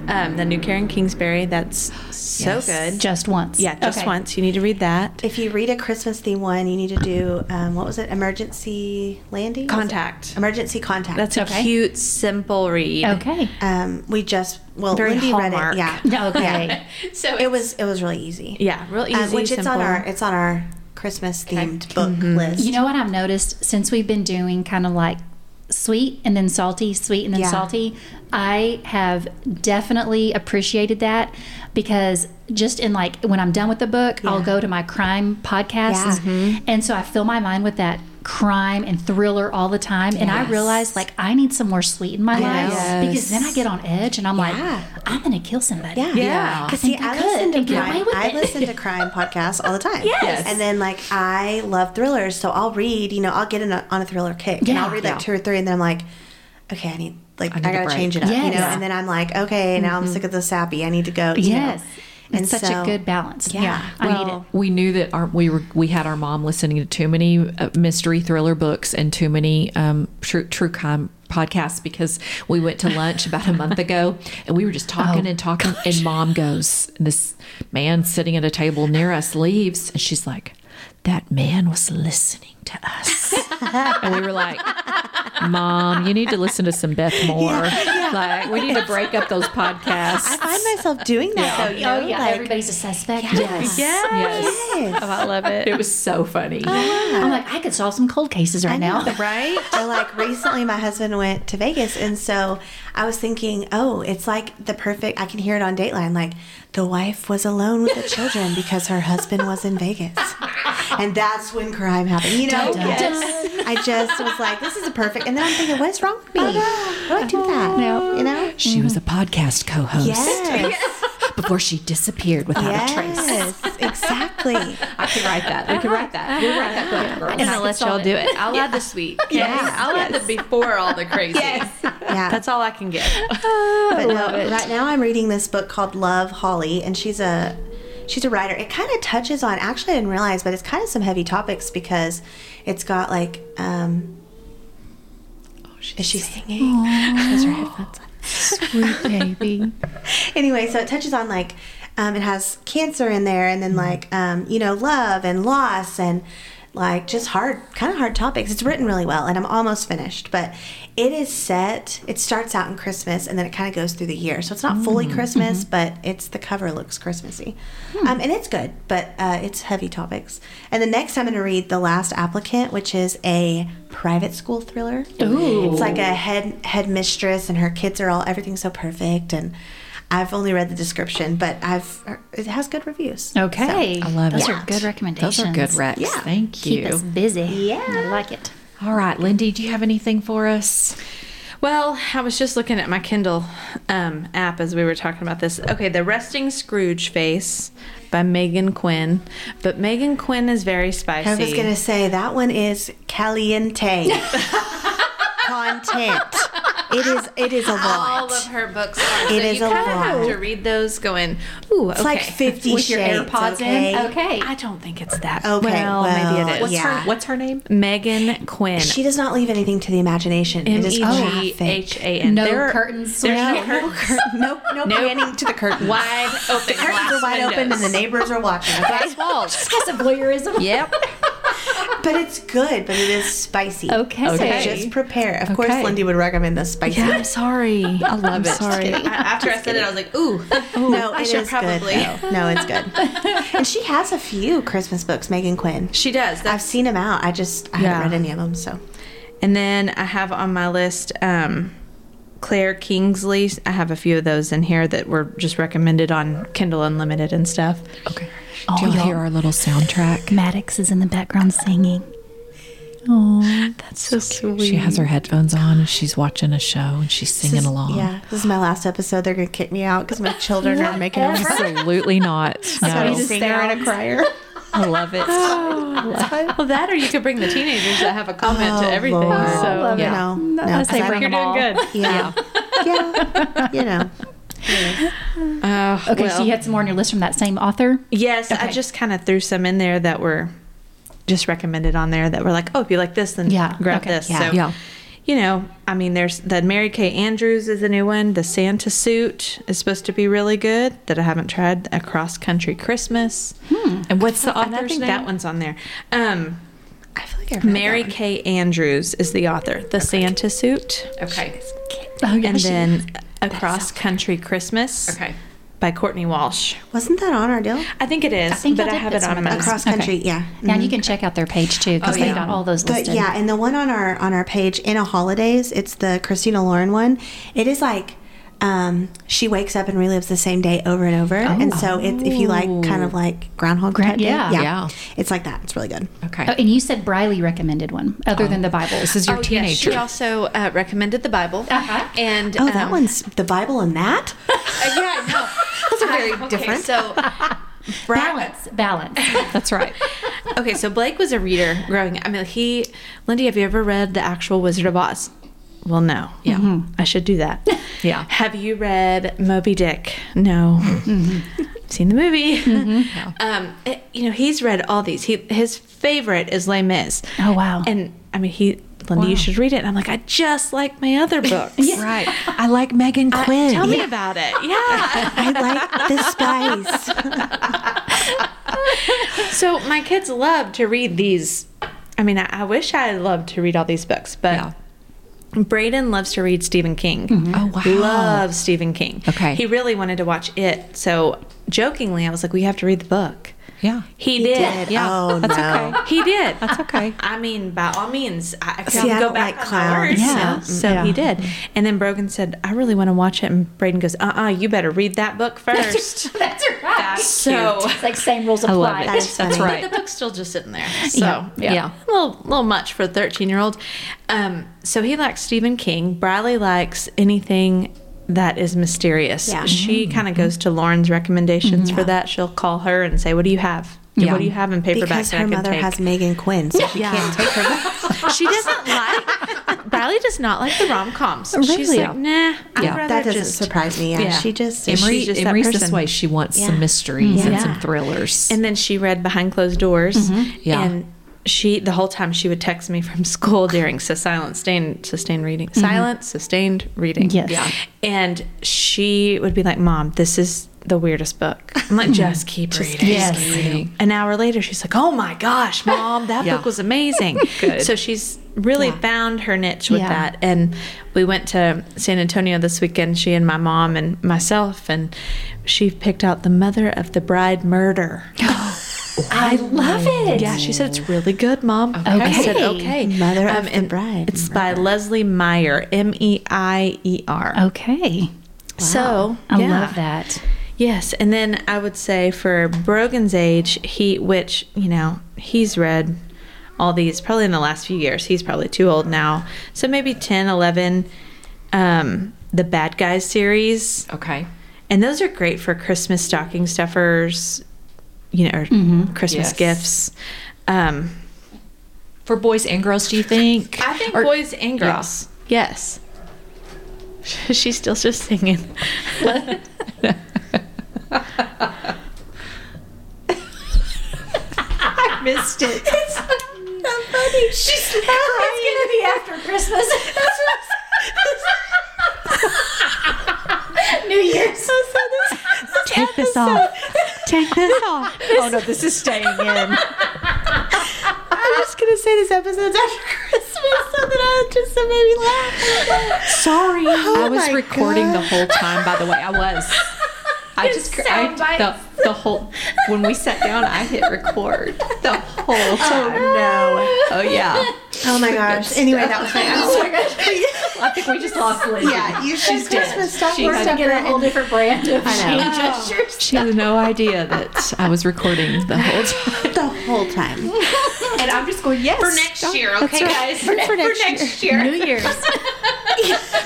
Speaker 3: um, the new Karen Kingsbury. That's so
Speaker 5: Yes.
Speaker 3: good.
Speaker 1: Just once.
Speaker 3: yeah, just
Speaker 1: Okay.
Speaker 3: once. You need to read that.
Speaker 4: If you read a Christmas theme one, you need to do um, what was it? Emergency landing.
Speaker 3: Contact.
Speaker 4: Emergency contact.
Speaker 3: That's
Speaker 1: Okay.
Speaker 3: a cute, simple read.
Speaker 1: Okay.
Speaker 4: um, we we just well,
Speaker 3: Very
Speaker 4: Lindi read it. Yeah.
Speaker 1: Okay.
Speaker 3: So
Speaker 4: It was it was really easy.
Speaker 3: yeah, real easy,
Speaker 4: Um, which it's on our it's on our Christmas themed book
Speaker 3: Mm-hmm.
Speaker 4: list.
Speaker 1: You know what I've noticed since we've been doing kind of like sweet and then salty, sweet and then
Speaker 4: Yeah.
Speaker 1: salty, I have definitely appreciated that because just in like when I'm done with the book, I'll go to my crime podcasts.
Speaker 4: Yeah.
Speaker 1: And so I fill my mind with that crime and thriller all the time. And I
Speaker 4: Yes.
Speaker 1: realize like I need some more sweet in my life
Speaker 4: Yes.
Speaker 1: because then I get on edge and I'm
Speaker 4: Yeah.
Speaker 1: like, I'm going to kill somebody.
Speaker 4: Yeah.
Speaker 3: Yeah.
Speaker 4: Because
Speaker 1: I
Speaker 4: see,
Speaker 1: I
Speaker 4: I, listen to
Speaker 1: and get away
Speaker 4: crime. I listen to crime podcasts all the time.
Speaker 1: Yes.
Speaker 4: And then like I love thrillers, so I'll read. You know, I'll get in a, on a thriller kick, and I'll read like
Speaker 5: Yeah.
Speaker 4: two or three, and then I'm like, okay, I need like I,
Speaker 5: need a
Speaker 4: gotta
Speaker 5: break.
Speaker 4: change it up. You know, and then I'm like, okay, now I'm sick mm-hmm. of the sappy. I need to go. You
Speaker 1: Yes.
Speaker 4: Know?
Speaker 1: It's such a good balance.
Speaker 4: Yeah.
Speaker 1: I need it.
Speaker 5: Well, we knew that our we were we had our mom listening to too many uh, mystery thriller books and too many um, true true crime podcasts because we went to lunch about a month ago and we were just talking
Speaker 1: Oh,
Speaker 5: and talking and mom goes and this man sitting at a table near us leaves and she's like that man was listening to us and we were like mom you need to listen to some beth moore like we need to break up those podcasts
Speaker 4: I find myself doing that though. You know,
Speaker 1: oh, yeah.
Speaker 4: like,
Speaker 1: Everybody's a suspect.
Speaker 5: yes yes
Speaker 4: yes.
Speaker 3: Oh, I love it.
Speaker 5: it was so funny
Speaker 1: I'm like, I could solve some cold cases right now.
Speaker 3: right?
Speaker 4: or like recently my husband went to Vegas and so I was thinking, oh, it's like the perfect I can hear it on Dateline, like the wife was alone with the children because her husband was in Vegas. And that's when crime happened. You know?
Speaker 1: Dun, oh, dun,
Speaker 4: Yes. I just was like, this is a perfect and then I'm thinking, what's wrong with me? Why do I do uh-huh. that?
Speaker 1: No.
Speaker 4: You know?
Speaker 5: She was a podcast co-host
Speaker 4: Yes.
Speaker 5: before she disappeared without a trace.
Speaker 4: Yes. Exactly.
Speaker 5: I can write that. We can write that. We'll write that book, uh-huh. girls.
Speaker 3: And I'll let y'all do it. I'll add the sweet.
Speaker 4: Yes.
Speaker 3: I'll add the before all the crazy.
Speaker 4: Yeah.
Speaker 3: That's all I can get.
Speaker 4: but no, right now I'm reading this book called Love Holly, and she's a she's a writer. It kind of touches on actually I didn't realize, but it's kind of some heavy topics because it's got like um. is she singing? Has her headphones on.
Speaker 1: Sweet baby.
Speaker 4: Anyway, so it touches on like um, it has cancer in there, and then like um, you know love and loss and like just hard kind of hard topics. It's written really well and i'm almost finished but it is set it starts out in christmas and then it kind of goes through the year. So it's not fully christmas but it's the cover looks christmassy. Um, and it's good but uh, it's heavy topics. And the next i'm going to read the last applicant which is a private school thriller.
Speaker 1: Ooh.
Speaker 4: it's like a head head mistress and her kids are all everything's so perfect and I've only read the description, but I've it has good reviews.
Speaker 1: Okay.
Speaker 5: I love it.
Speaker 1: Those
Speaker 5: it.
Speaker 1: are good recommendations.
Speaker 5: Those are good recs.
Speaker 4: Yeah.
Speaker 5: Thank you.
Speaker 1: Keep
Speaker 5: you.
Speaker 1: us busy.
Speaker 4: Yeah.
Speaker 1: I like it.
Speaker 5: All right, Lindi, do you have anything for us?
Speaker 3: Well, I was just looking at my Kindle um, app as we were talking about this. Okay, The Resting Scrooge Face by Meghan Quinn. But Meghan Quinn is very spicy.
Speaker 4: I was gonna say that one is caliente content. It is. It is a lot.
Speaker 3: all of her books are.
Speaker 4: It
Speaker 3: so
Speaker 4: is
Speaker 3: you
Speaker 4: a
Speaker 3: kind of have to read those going, ooh, okay.
Speaker 4: It's like Fifty
Speaker 1: With your AirPods
Speaker 4: okay?
Speaker 1: in. Okay.
Speaker 3: I don't think it's that.
Speaker 4: Okay,
Speaker 3: Well, maybe it is.
Speaker 5: What's
Speaker 4: Yeah.
Speaker 5: her What's her name?
Speaker 3: Meghan Quinn.
Speaker 4: She does not leave anything to the imagination.
Speaker 3: M
Speaker 4: It is
Speaker 3: E G
Speaker 4: graphic.
Speaker 3: H A N.
Speaker 1: No
Speaker 3: There are-
Speaker 1: curtains.
Speaker 3: There's
Speaker 1: No.
Speaker 3: no curtains.
Speaker 4: No, no,
Speaker 3: Nope.
Speaker 4: panning to the curtains.
Speaker 3: Wide open.
Speaker 4: The curtains
Speaker 3: glass
Speaker 4: are wide open, and the neighbors are watching. Okay?
Speaker 3: glass walls.
Speaker 1: That's a voyeurism.
Speaker 3: Yep.
Speaker 4: but it's good. But it is spicy.
Speaker 1: Okay.
Speaker 4: So just prepare. Of course, Lindi would recommend the spicy.
Speaker 3: I'm sorry. I love
Speaker 4: it.
Speaker 3: Sorry. I- After I said it, I was like, ooh.
Speaker 4: No,
Speaker 3: I should
Speaker 4: is
Speaker 3: probably.
Speaker 4: good. No, it's good. and she has a few Christmas books, Meghan Quinn.
Speaker 3: She does.
Speaker 4: I've seen them out. I just I
Speaker 3: Yeah.
Speaker 4: haven't read any of them. So
Speaker 3: and then I have on my list um, Claire Kingsley. I have a few of those in here that were just recommended on Kindle Unlimited and stuff.
Speaker 5: Okay.
Speaker 1: Oh,
Speaker 5: do you
Speaker 1: y'all-
Speaker 5: hear our little soundtrack?
Speaker 1: Maddox is in the background singing. Oh,
Speaker 3: That's so sweet.
Speaker 5: She has her headphones on and she's watching a show and she's singing
Speaker 4: is-
Speaker 5: along.
Speaker 4: Yeah, this is my last episode. They're gonna kick me out because my children are making them.
Speaker 5: Absolutely not.
Speaker 4: I'm
Speaker 5: No.
Speaker 4: a singer and a crier.
Speaker 5: I love it.
Speaker 3: Well, that or you could bring the teenagers that have a comment to
Speaker 4: Oh,
Speaker 3: everything.
Speaker 4: Lord.
Speaker 3: So
Speaker 5: Yeah.
Speaker 4: No, no,
Speaker 1: I say
Speaker 4: 'cause I
Speaker 1: bring
Speaker 4: don't-
Speaker 1: them all.
Speaker 3: good.
Speaker 4: Yeah, yeah, you know.
Speaker 3: Uh,
Speaker 1: Okay,
Speaker 3: well,
Speaker 1: so you had some more on your list from that same author.
Speaker 3: Yes, I just kind of threw some in there that were just recommended on there that were like, oh, if you like this, then
Speaker 1: Yeah,
Speaker 3: grab
Speaker 1: okay,
Speaker 3: this.
Speaker 1: yeah.
Speaker 3: So,
Speaker 5: Yeah.
Speaker 3: you know, I mean, there's the Mary Kay Andrews is a new one. The Santa suit is supposed to be really good that I haven't tried. A Cross Country Christmas.
Speaker 5: And what's the
Speaker 3: And I
Speaker 5: author's
Speaker 3: think
Speaker 5: name?
Speaker 3: that one's on there. Um,
Speaker 4: I feel like I've
Speaker 3: Mary. Kay Andrews is the author. The Santa suit.
Speaker 5: Okay.
Speaker 1: Oh, yeah,
Speaker 3: and then A Cross Country Christmas
Speaker 5: Okay.
Speaker 3: By Courtney Walsh.
Speaker 4: Wasn't that on our deal?
Speaker 3: I think it is, I
Speaker 1: think
Speaker 3: but
Speaker 1: I
Speaker 3: I have it on my
Speaker 1: those.
Speaker 4: Across country,
Speaker 1: Okay.
Speaker 4: yeah.
Speaker 1: Yeah, and you can check out their page too because
Speaker 5: Oh,
Speaker 1: they
Speaker 5: yeah.
Speaker 1: got all those Listed.
Speaker 4: But yeah, and the one on our on our page in a holidays, it's the Christina Lauren one. It is like um, she wakes up and relives the same day over and over, Oh. and so it, if you like kind of like Groundhog
Speaker 1: Gra-
Speaker 4: day,
Speaker 1: yeah.
Speaker 5: Yeah.
Speaker 4: it's like that. It's really good.
Speaker 5: Okay.
Speaker 1: Oh, and you said Briley recommended one other than the Bible.
Speaker 5: this is your
Speaker 3: Oh, yes, she also uh, recommended the Bible.
Speaker 1: Uh-huh.
Speaker 3: And
Speaker 4: Oh, that
Speaker 3: um,
Speaker 4: one's the Bible and that.
Speaker 3: uh, yeah, no,
Speaker 4: Those are very
Speaker 3: Okay,
Speaker 4: different.
Speaker 3: So,
Speaker 1: balance, balance.
Speaker 5: That's right.
Speaker 3: okay, so Blake was a reader growing. I mean, he. Lindi, have you ever read the actual Wizard of Oz? Well, no.
Speaker 5: Yeah. Mm-hmm. Mm-hmm.
Speaker 3: I should do that.
Speaker 5: Yeah.
Speaker 3: Have you read Moby Dick? No. Mm-hmm. Seen the movie. um, it- you know, he's read all these. He his favorite is Les Mis.
Speaker 1: Oh, wow.
Speaker 3: And I mean, he Lindi, you should read it. And I'm like, I just like my other books.
Speaker 5: Right. I like Meghan uh, Quinn.
Speaker 3: Tell me about it. Yeah.
Speaker 4: I like the spice.
Speaker 3: so my kids love to read these. I mean, I, I wish I loved to read all these books, but
Speaker 5: Yeah.
Speaker 3: Braden loves to read Stephen King. Mm-hmm.
Speaker 5: Oh, wow.
Speaker 3: Loves Stephen King.
Speaker 5: Okay.
Speaker 3: He really wanted to watch it. So jokingly, I was like, we have to read the book.
Speaker 5: Yeah.
Speaker 3: He,
Speaker 4: He
Speaker 3: did.
Speaker 4: did.
Speaker 5: Yeah.
Speaker 4: Oh
Speaker 5: That's
Speaker 4: no.
Speaker 5: okay.
Speaker 3: He did.
Speaker 5: That's okay.
Speaker 3: I mean, by all means, I, I
Speaker 4: See,
Speaker 3: can
Speaker 4: I
Speaker 3: go
Speaker 4: don't
Speaker 3: back
Speaker 4: like
Speaker 3: on
Speaker 4: clowns.
Speaker 3: my.
Speaker 1: Yeah.
Speaker 3: So
Speaker 1: Yeah.
Speaker 3: he did. And then Brogan said, I really want to watch it. And Braden goes, uh uh you better read that book first.
Speaker 1: That's right.
Speaker 3: so
Speaker 1: It's like same rules apply.
Speaker 5: I love it.
Speaker 4: That is
Speaker 5: That's
Speaker 4: funny.
Speaker 5: right.
Speaker 3: But the book's still just sitting there. So
Speaker 1: Yeah.
Speaker 3: yeah,
Speaker 5: Yeah.
Speaker 3: a little, little much for a 13 year old. Um, so he likes Stephen King. Briley likes anything that is mysterious.
Speaker 4: Yeah.
Speaker 3: She mm-hmm. kind of goes to Lauren's recommendations for mm-hmm. that. She'll call her and say, "What do you have?
Speaker 5: Yeah.
Speaker 3: What do you have in paperback
Speaker 4: Because
Speaker 3: that
Speaker 4: her
Speaker 3: I can
Speaker 4: mother
Speaker 3: take?"
Speaker 4: has Meghan Quinn, so she
Speaker 3: Yeah.
Speaker 4: can't take her.
Speaker 3: she doesn't like. Briley does not like the rom coms. She's
Speaker 5: Really?
Speaker 3: like, nah. I'd
Speaker 5: Yeah.
Speaker 4: That doesn't
Speaker 3: just
Speaker 4: surprise me. Yeah,
Speaker 3: Yeah.
Speaker 4: she just
Speaker 5: Emery,
Speaker 3: she's just that
Speaker 5: Emery's this way. She wants
Speaker 4: Yeah.
Speaker 5: some mysteries mm-hmm. and
Speaker 3: Yeah.
Speaker 5: some thrillers.
Speaker 3: And then she read Behind Closed Doors.
Speaker 5: Yeah.
Speaker 3: And she, the whole time, she would text me from school during so silent, sustained, sustained reading. Mm-hmm. Silent, sustained reading.
Speaker 1: Yes.
Speaker 5: Yeah.
Speaker 3: And she would be like, Mom, this is the weirdest book. I'm like, mm-hmm. just keep reading.
Speaker 1: Yes.
Speaker 3: Just keep reading. An hour later, she's like, Oh my gosh, Mom, that
Speaker 5: Yeah.
Speaker 3: book was amazing.
Speaker 5: Good.
Speaker 3: So she's really
Speaker 4: Yeah.
Speaker 3: found her niche with
Speaker 1: Yeah.
Speaker 3: that. And we went to San Antonio this weekend, she and my mom and myself, and she picked out The Mother of the Bride Murder.
Speaker 1: I love it.
Speaker 3: Yeah, she said it's really good, Mom. I said
Speaker 1: Okay.
Speaker 3: okay.
Speaker 4: Mother of the
Speaker 3: and
Speaker 4: Bride
Speaker 3: It's by Leslie Meier, M E I E R.
Speaker 1: Okay.
Speaker 3: So
Speaker 1: I
Speaker 3: yeah.
Speaker 1: love that.
Speaker 3: Yes, and then I would say for Brogan's age, he which you know he's read all these probably in the last few years. He's probably too old now, so maybe 10, 11. Um, the Bad Guys series,
Speaker 5: okay.
Speaker 3: and those are great for Christmas stocking stuffers, you know, or Christmas
Speaker 5: Yes.
Speaker 3: gifts. Um,
Speaker 5: For boys and girls, do you think?
Speaker 3: I think
Speaker 5: Or-
Speaker 3: boys and girls. Yes. She's still just singing.
Speaker 1: I missed it. It's so funny. She's laughing. It's gonna be after Christmas. New Year's.
Speaker 3: Take this off. Take this off.
Speaker 5: Oh no, this is staying in.
Speaker 4: I'm just gonna say this episode's after Christmas so that I just so made me laugh.
Speaker 5: Sorry, oh I was recording the whole time. By the way, I was. I just cr- I, the, the whole when we sat down, I hit record the whole oh, time.
Speaker 4: Oh no.
Speaker 5: Oh yeah,
Speaker 4: Oh my gosh. Anyway, that was my oh,
Speaker 5: I think we just lost Lindsay.
Speaker 4: Yeah, you said Christmas stuff.
Speaker 5: She had-
Speaker 4: stuck
Speaker 1: Get a whole different brand of
Speaker 4: I know.
Speaker 1: change oh. gestures.
Speaker 5: She had no idea that I was recording the whole time.
Speaker 4: the whole time.
Speaker 5: And I'm just going, yes.
Speaker 3: For next year, okay, guys?
Speaker 4: For next
Speaker 3: year.
Speaker 1: For your New Year's.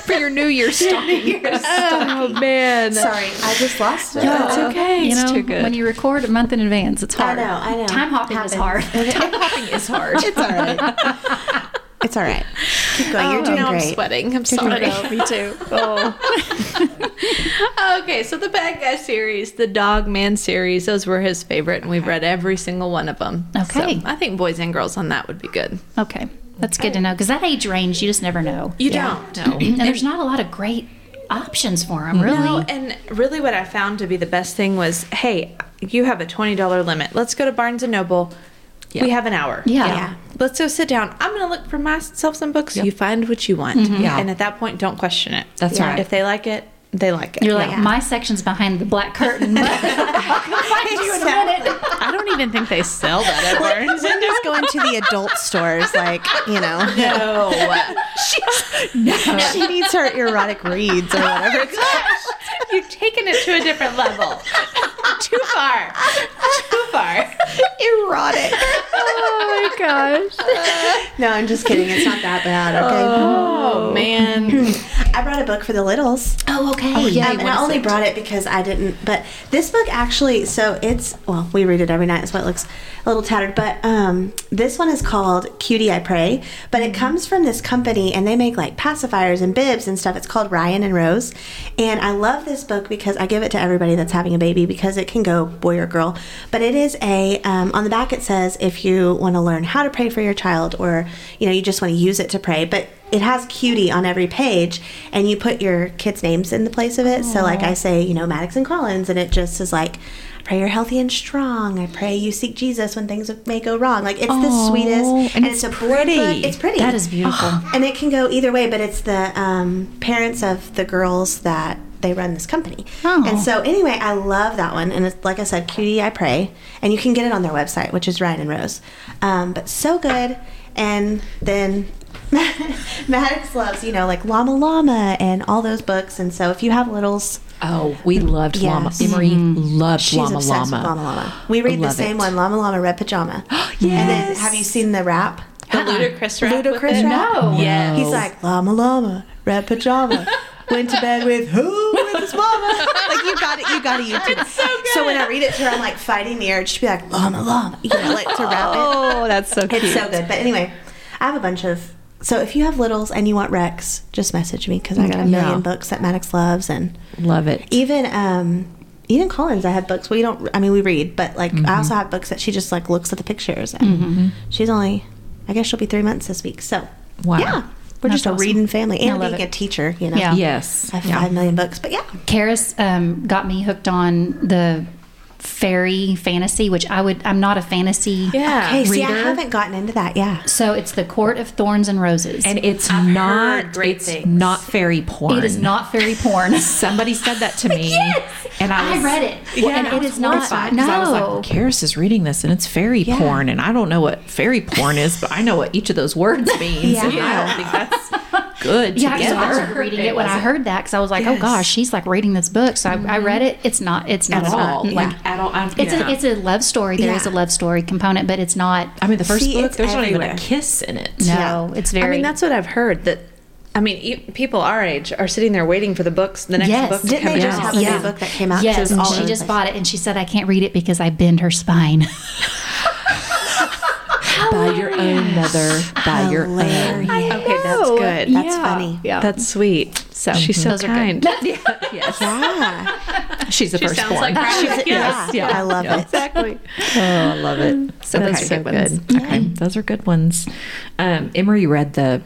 Speaker 5: for your New Year's stocking.
Speaker 3: Oh, man.
Speaker 4: Sorry, I just lost it.
Speaker 3: That's oh. okay.
Speaker 1: You
Speaker 5: It's
Speaker 1: know,
Speaker 5: too good.
Speaker 1: when you record a month in advance, it's hard.
Speaker 4: I know, I know.
Speaker 1: Time hopping is hard.
Speaker 5: Time hopping is hard.
Speaker 4: It's all right. It's all right. Keep going. You're oh, doing
Speaker 3: now I'm sweating. I'm
Speaker 4: doing
Speaker 3: sorry.
Speaker 4: great.
Speaker 5: Me too. Oh.
Speaker 3: okay, so the Bad Guy series, the Dog Man series, those were his favorite, and we've read every single one of them.
Speaker 1: Okay.
Speaker 3: So I think boys and girls on that would be good.
Speaker 1: Okay, that's good to know because that age range, you just never know.
Speaker 3: You
Speaker 4: Yeah.
Speaker 3: don't know.
Speaker 1: And there's not a lot of great options for them, really.
Speaker 3: No, and really what I found to be the best thing was, hey, you have a $20 limit. Let's go to Barnes & Noble. We have an hour.
Speaker 1: Yeah.
Speaker 4: Yeah.
Speaker 3: Let's go sit down. I'm going to look for myself some books. You find what you want. Mm-hmm.
Speaker 5: Yeah.
Speaker 3: And at that point, don't question it.
Speaker 5: That's
Speaker 4: Yeah.
Speaker 5: right.
Speaker 3: If they like it, they like it.
Speaker 1: You're like,
Speaker 3: Yeah.
Speaker 1: my section's behind the black curtain. But I'll find you in a minute.
Speaker 3: I don't even think they sell that at Barnes.
Speaker 4: Linda's going to the adult stores, like you know.
Speaker 3: No.
Speaker 4: She needs her erotic reads or whatever.
Speaker 3: You've taken it to a different level. Too far. Too far.
Speaker 4: erotic.
Speaker 3: Oh my gosh.
Speaker 4: No, I'm just kidding. It's not that bad. Okay.
Speaker 3: Oh, oh man.
Speaker 4: I brought a book for the littles.
Speaker 1: Oh, okay.
Speaker 4: Yeah, and I only brought it because I didn't. But this book actually, so it's well, we read it every night. That's why it looks a little tattered. But um, this one is called "Cutie I Pray," but it comes from this company, and they make like pacifiers and bibs and stuff. It's called Ryan and Rose, and I love this book because I give it to everybody that's having a baby because it can go boy or girl. But it is a um, on the back it says if you want to learn how to pray for your child, or you know you just want to use it to pray, but it has cutie on every page and you put your kids names in the place of it. So like i say you know maddox and collins and it just is like pray you're healthy and strong. I pray you seek jesus when things may go wrong. Like it's the sweetest
Speaker 5: and
Speaker 4: it's,
Speaker 5: it's
Speaker 4: a
Speaker 5: pretty.
Speaker 4: book. it's pretty.
Speaker 1: That is beautiful.
Speaker 4: and it can go either way but it's the um, parents of the girls that they run this company.
Speaker 1: Oh.
Speaker 4: and so anyway i love that one and it's like i said cutie i pray. And you can get it on their website which is ryan and rose. Um, but so good. And then Maddox loves, you know, like Llama Llama and all those books. And so if you have littles,
Speaker 5: Oh, we loved Llama.
Speaker 4: Yes.
Speaker 5: Emery mm-hmm. loved
Speaker 4: she's
Speaker 5: Llama
Speaker 4: obsessed
Speaker 5: Llama.
Speaker 4: with Llama Llama. We read the same
Speaker 5: it.
Speaker 4: one, Llama Llama Red Pajama. yes. And then have you seen the rap?
Speaker 3: The Ludacris rap. with Ludacris
Speaker 4: rap?
Speaker 1: No.
Speaker 3: Yes.
Speaker 4: He's like, Llama Llama, Red Pajama. Went to bed with who? With his mama. like you got it, you got it. YouTube. It's so good. So when I read it to her, I'm like fighting the urge to be like Llama Llama, you know, like to rap it.
Speaker 3: Oh, that's so cute.
Speaker 4: It's so good. But anyway, I have a bunch of. So if you have littles and you want Rex, just message me because I got a million
Speaker 5: Yeah.
Speaker 4: books that Maddox loves, and
Speaker 5: Love it.
Speaker 4: even um, even Collins. I have books. We don't. I mean, we read, but like I also have books that she just like looks at the pictures, and she's only. I guess she'll be three months this week. So
Speaker 5: Wow.
Speaker 4: yeah, we're
Speaker 1: That's
Speaker 4: just a
Speaker 1: awesome.
Speaker 4: reading family and
Speaker 1: love
Speaker 4: being
Speaker 1: it.
Speaker 4: a teacher. You know.
Speaker 1: Yeah.
Speaker 5: Yes.
Speaker 4: I have five million books, but yeah,
Speaker 1: Karis um, got me hooked on the fairy fantasy, which I would. I'm not a fantasy.
Speaker 3: Yeah.
Speaker 4: Hey, see, I haven't gotten into that. Yeah.
Speaker 1: So it's the Court of Thorns and Roses.
Speaker 5: And it's
Speaker 3: I've
Speaker 5: not
Speaker 3: heard great
Speaker 5: it's
Speaker 3: things.
Speaker 5: not fairy porn.
Speaker 1: it is not fairy porn.
Speaker 5: Somebody said that to me, and I,
Speaker 1: I read it.
Speaker 5: Yeah,
Speaker 1: and
Speaker 5: I
Speaker 1: it
Speaker 5: was
Speaker 1: is not. No.
Speaker 5: I was like, Karis is reading this, and it's fairy
Speaker 4: Yeah.
Speaker 5: porn, and I don't know what fairy porn is, but I know what each of those words means, and I don't think that's good
Speaker 1: Yeah, because I
Speaker 5: together.
Speaker 1: started reading it when I heard that because I was like, oh gosh, she's like reading this book. So I, I mm-hmm. read it. It's not. It's not
Speaker 5: at all,
Speaker 1: Not,
Speaker 5: like
Speaker 1: yeah.
Speaker 5: at all. I'm,
Speaker 1: It's a it's a love story. There is
Speaker 4: Yeah.
Speaker 1: a love story component, but it's not.
Speaker 5: I mean, the first
Speaker 4: See,
Speaker 5: book,
Speaker 4: it's
Speaker 5: there's not even a kiss in it.
Speaker 1: No, it's very.
Speaker 3: I mean, that's what I've heard. That I mean, e- people our age are sitting there waiting for the books, the next
Speaker 1: Yes.
Speaker 3: book to
Speaker 4: Didn't
Speaker 3: come
Speaker 4: they just
Speaker 3: out.
Speaker 4: have a
Speaker 1: Yeah.
Speaker 4: new book that came out?
Speaker 1: Yes, and she just
Speaker 4: place.
Speaker 1: bought it, and she said, "I can't read it because I bend her spine."
Speaker 5: By your own mother, by your own.
Speaker 4: Hilarious.
Speaker 3: Okay, that's good.
Speaker 4: That's funny.
Speaker 1: Yeah.
Speaker 3: That's sweet.
Speaker 1: So
Speaker 3: She's so
Speaker 1: those are good.
Speaker 3: kind.
Speaker 5: yes,
Speaker 4: Yeah.
Speaker 5: she's the
Speaker 3: She
Speaker 5: first one.
Speaker 3: like Riley. Yes.
Speaker 4: yeah, I love it.
Speaker 3: Exactly.
Speaker 5: Oh, I love it.
Speaker 1: So
Speaker 5: okay,
Speaker 1: those are
Speaker 5: so
Speaker 1: good ones.
Speaker 5: good. Okay, those are good ones. Um, Emery read the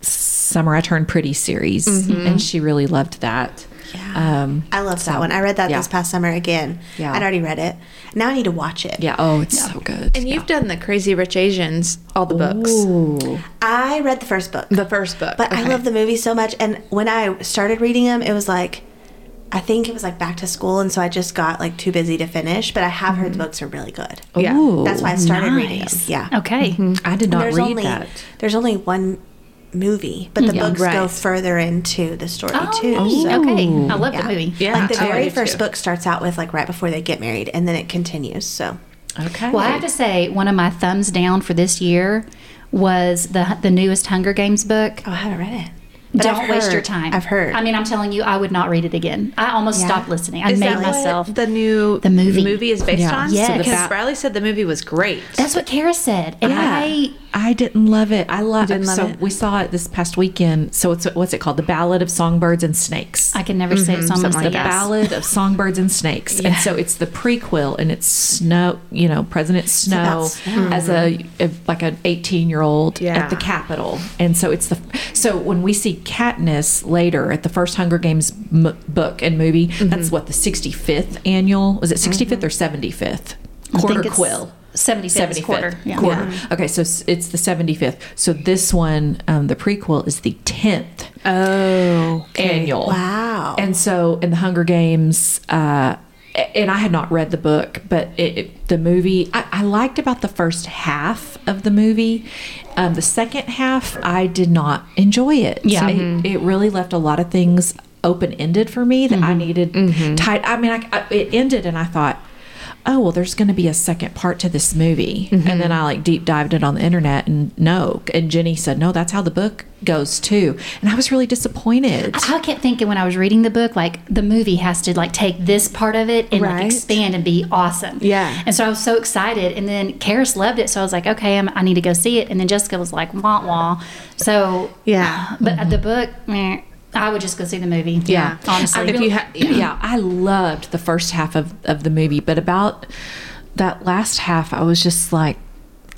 Speaker 5: Summer I Turned Pretty series, and she really loved that.
Speaker 4: Yeah.
Speaker 5: Um,
Speaker 4: I love that one. I read that
Speaker 5: yeah.
Speaker 4: this past summer again.
Speaker 5: Yeah.
Speaker 4: I'd already read it. Now I need to watch it.
Speaker 5: yeah. Oh, it's so good.
Speaker 3: And you've done the Crazy Rich Asians, all the books.
Speaker 5: Ooh.
Speaker 4: I read the first book.
Speaker 3: The first book.
Speaker 4: But I love the movie so much. And when I started reading them, it was like, I think it was like back to school. And so I just got like too busy to finish. But I have heard the books are really good.
Speaker 3: Yeah.
Speaker 5: Ooh,
Speaker 4: That's why I started reading them. Yeah.
Speaker 1: Okay.
Speaker 5: I did not read
Speaker 4: only
Speaker 5: that.
Speaker 4: there's only one movie, but the
Speaker 3: Yeah.
Speaker 4: books go further into the story
Speaker 1: Oh,
Speaker 4: too.
Speaker 1: neat.
Speaker 4: so-
Speaker 1: okay. I love
Speaker 4: Yeah.
Speaker 1: the movie.
Speaker 3: Yeah.
Speaker 4: Like the
Speaker 3: I
Speaker 4: very first
Speaker 3: too.
Speaker 4: book starts out with like right before they get married, and then it continues. So
Speaker 5: Okay.
Speaker 1: Well, I have to say, one of my thumbs down for this year was the the newest Hunger Games book.
Speaker 4: oh, I haven't read it. But
Speaker 1: Don't
Speaker 4: I've
Speaker 1: waste
Speaker 4: heard-
Speaker 1: your time.
Speaker 4: I've heard.
Speaker 1: I mean, I'm telling you, I would not read it again. I almost
Speaker 4: Yeah?
Speaker 1: stopped listening. I
Speaker 3: Is
Speaker 1: made
Speaker 3: that what
Speaker 1: myself.
Speaker 3: the new
Speaker 1: The movie.
Speaker 3: movie is based
Speaker 5: Yeah.
Speaker 3: on?
Speaker 1: Yes.
Speaker 3: Because
Speaker 1: The
Speaker 5: ba-
Speaker 3: Riley said the movie was great.
Speaker 1: That's what Kara said, and I
Speaker 5: I didn't love it. I love
Speaker 3: didn't
Speaker 5: it.
Speaker 3: love
Speaker 5: so
Speaker 3: it?
Speaker 5: we saw it this past weekend. So it's what's it called? The Ballad of Songbirds and Snakes.
Speaker 1: I can never say it, so I'm
Speaker 3: something like
Speaker 5: the
Speaker 1: yes.
Speaker 5: Ballad of Songbirds and Snakes. And so it's the prequel, and it's Snow, you know, President Snow
Speaker 4: about Snow.
Speaker 5: as a, a like an 18 year old at the Capitol. And so it's the so when we see Katniss later at the first Hunger Games m- book and movie, that's what the 65th annual was it 65th or 75th
Speaker 1: I
Speaker 5: quarter quell.
Speaker 1: 75th
Speaker 5: 75th
Speaker 1: quarter. Yeah.
Speaker 5: quarter. Okay, so it's the 75th. So this one, um, the prequel, is the 10th.
Speaker 3: Oh,
Speaker 5: annual.
Speaker 4: Wow.
Speaker 5: And so in the Hunger Games, uh, and I had not read the book, but it, it- the movie I, I liked about the first half of the movie. Um, the second half, I did not enjoy it.
Speaker 1: Yeah.
Speaker 5: it, mm-hmm. it really left a lot of things open ended for me that I mm-hmm. needed mm-hmm. tight. I mean, I, I, it ended, and I thought. Oh well, there's going to be a second part to this movie, and then mm-hmm. I like deep dived it on the internet, and no, and Jenny said no, that's how the book goes too, and I was really disappointed.
Speaker 1: I kept thinking when I was reading the book, like the movie has to like take this part of it and like expand and be awesome.
Speaker 3: Yeah.
Speaker 1: And so I was so excited. And then Karis loved it. So I was like, okay, I'm, I need to go see it. And then Jessica was like, wah wah. So,
Speaker 3: Yeah.
Speaker 1: but the mm-hmm. book, meh, I would just go see the movie.
Speaker 5: Yeah,
Speaker 1: Honestly.
Speaker 5: I- if you ha- yeah, I loved the first half of of the movie, but about that last half, I was just like,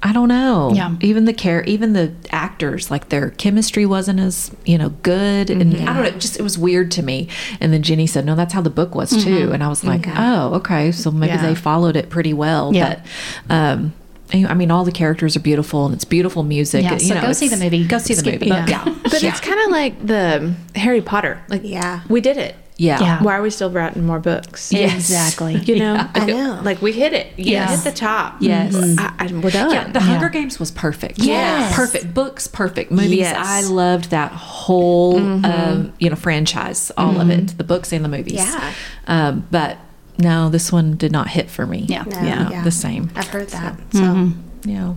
Speaker 5: I don't know.
Speaker 1: Yeah.
Speaker 5: even the care, even the actors, like their chemistry wasn't as you know good, and I don't know. Just it was weird to me. And then Jenny said, "No, that's how the book was too," and I was like, "Oh, okay, so maybe
Speaker 3: Yeah.
Speaker 5: they followed it pretty well."
Speaker 1: Yeah.
Speaker 5: But um, I mean, all the characters are beautiful, and it's beautiful music.
Speaker 1: Yeah,
Speaker 5: you
Speaker 1: so
Speaker 5: know,
Speaker 1: go see the movie.
Speaker 5: Go see the
Speaker 1: Skip
Speaker 5: movie.
Speaker 1: the book.
Speaker 5: Yeah,
Speaker 3: But it's kind of like the Harry Potter. Like,
Speaker 4: Yeah.
Speaker 3: we did it.
Speaker 5: yeah.
Speaker 1: Yeah.
Speaker 3: Why are we still writing more books?
Speaker 5: Yes.
Speaker 1: Exactly.
Speaker 3: You know,
Speaker 4: I know.
Speaker 3: Like we hit it. You
Speaker 1: Yes.
Speaker 3: hit the top.
Speaker 5: Yes.
Speaker 3: I, I, we're done.
Speaker 5: Yeah, the Hunger Games was perfect.
Speaker 1: Yes.
Speaker 5: perfect books, perfect movies.
Speaker 3: Yes. Mm-hmm.
Speaker 5: I loved that whole, um, you know, franchise, all of it, the books and the movies.
Speaker 4: Yeah.
Speaker 5: Um, but no, this one did not hit for me.
Speaker 1: Yeah.
Speaker 4: No,
Speaker 5: yeah,
Speaker 4: yeah.
Speaker 5: the same.
Speaker 4: I've heard that. So
Speaker 5: Yeah,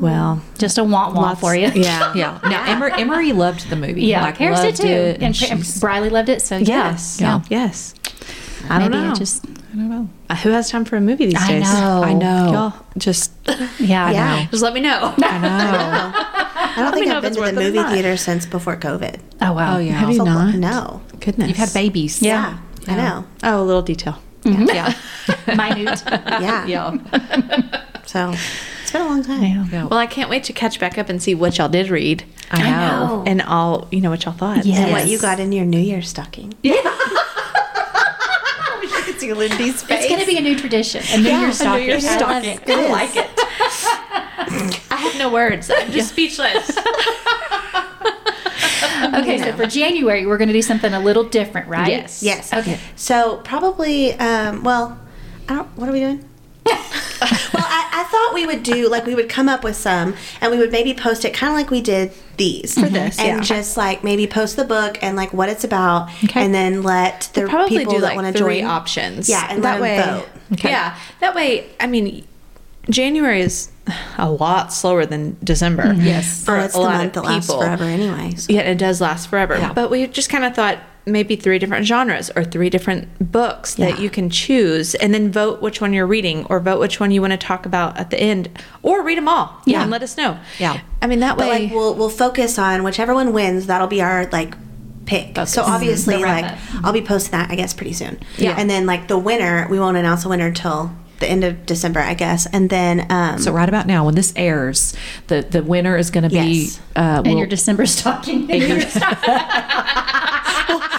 Speaker 3: well,
Speaker 1: just a want
Speaker 3: want
Speaker 1: for you.
Speaker 3: Yeah.
Speaker 5: yeah. Now Emery, Emery loved the movie.
Speaker 1: Yeah.
Speaker 5: like,
Speaker 1: Karis did
Speaker 5: loved
Speaker 1: too.
Speaker 5: it,
Speaker 1: and
Speaker 5: she's-
Speaker 1: Briley loved it. So, yeah.
Speaker 3: Yes.
Speaker 1: Yeah.
Speaker 3: Yes. I don't
Speaker 1: Maybe
Speaker 3: know.
Speaker 1: just,
Speaker 5: I don't know.
Speaker 3: Uh, Who has time for a movie these days?
Speaker 1: I know.
Speaker 5: I know.
Speaker 3: Y'all just
Speaker 1: yeah. I
Speaker 4: Yeah.
Speaker 1: know.
Speaker 3: just let me know.
Speaker 5: I know.
Speaker 4: I don't think I've been
Speaker 3: it's
Speaker 4: to the
Speaker 3: worth it or
Speaker 4: movie theater since before COVID.
Speaker 1: Oh, wow.
Speaker 5: Oh yeah.
Speaker 3: Have you
Speaker 4: So-
Speaker 3: not?
Speaker 4: No.
Speaker 3: Goodness.
Speaker 5: You've had babies.
Speaker 1: Yeah.
Speaker 4: I know.
Speaker 3: Oh, a little detail. Mm-hmm.
Speaker 5: Yeah.
Speaker 1: Minute.
Speaker 4: Yeah.
Speaker 5: yeah.
Speaker 4: So it's been a long time.
Speaker 5: Yeah.
Speaker 3: Well, I can't wait to catch back up and see what y'all did read.
Speaker 5: I know.
Speaker 1: know.
Speaker 3: And all, you know, what y'all thought.
Speaker 1: Yes.
Speaker 4: And what you got in your New Year's stocking. Yeah. I wish you could see Lindi's face.
Speaker 1: It's going to be a new tradition. A New Year's stocking.
Speaker 3: Year's
Speaker 1: I love
Speaker 3: stocking.
Speaker 1: it.
Speaker 3: I like it. I have no words. I'm just speechless.
Speaker 1: Okay, so for January, we're going to do something a little different, right?
Speaker 3: Yes.
Speaker 4: Yes.
Speaker 1: Okay.
Speaker 4: So probably, um, well, I don't. What are we doing? well, I, I thought we would do like we would come up with some, and we would maybe post it kind of like we did these for
Speaker 3: this,
Speaker 4: and
Speaker 3: yeah.
Speaker 4: just like maybe post the book and like what it's about,
Speaker 5: Okay.
Speaker 4: and then let the
Speaker 3: Probably
Speaker 4: people
Speaker 3: do
Speaker 4: that
Speaker 3: like
Speaker 4: want to
Speaker 3: three
Speaker 4: join
Speaker 3: options.
Speaker 4: Yeah, and
Speaker 3: that
Speaker 4: let 'em
Speaker 3: way,
Speaker 4: vote.
Speaker 5: Okay.
Speaker 3: yeah, that way. I mean, January is a lot slower than December. Mm-hmm.
Speaker 5: Yes.
Speaker 3: for
Speaker 4: Oh, it's
Speaker 3: a
Speaker 4: the
Speaker 3: lot
Speaker 4: month
Speaker 3: of
Speaker 4: that
Speaker 3: people.
Speaker 4: lasts forever, anyways.
Speaker 3: Yeah, it does last forever.
Speaker 5: Yeah.
Speaker 3: But we just kind of thought maybe three different genres or three different books that you can choose and then vote which one you're reading or vote which one you want to talk about at the end or read them all
Speaker 5: Yeah.
Speaker 3: and let us know.
Speaker 5: Yeah.
Speaker 3: I mean, that
Speaker 4: But
Speaker 3: way.
Speaker 4: like we'll we'll focus on whichever one wins. That'll be our like pick. So obviously,
Speaker 1: The
Speaker 4: like. I'll be posting that I guess pretty soon.
Speaker 5: Yeah.
Speaker 4: And then like the winner, we won't announce a winner until the end of December, I guess. And then um,
Speaker 5: So right about now, when this airs, the the winner is going to be
Speaker 4: Yes.
Speaker 5: uh,
Speaker 1: And
Speaker 5: will-
Speaker 1: your December stocking. And your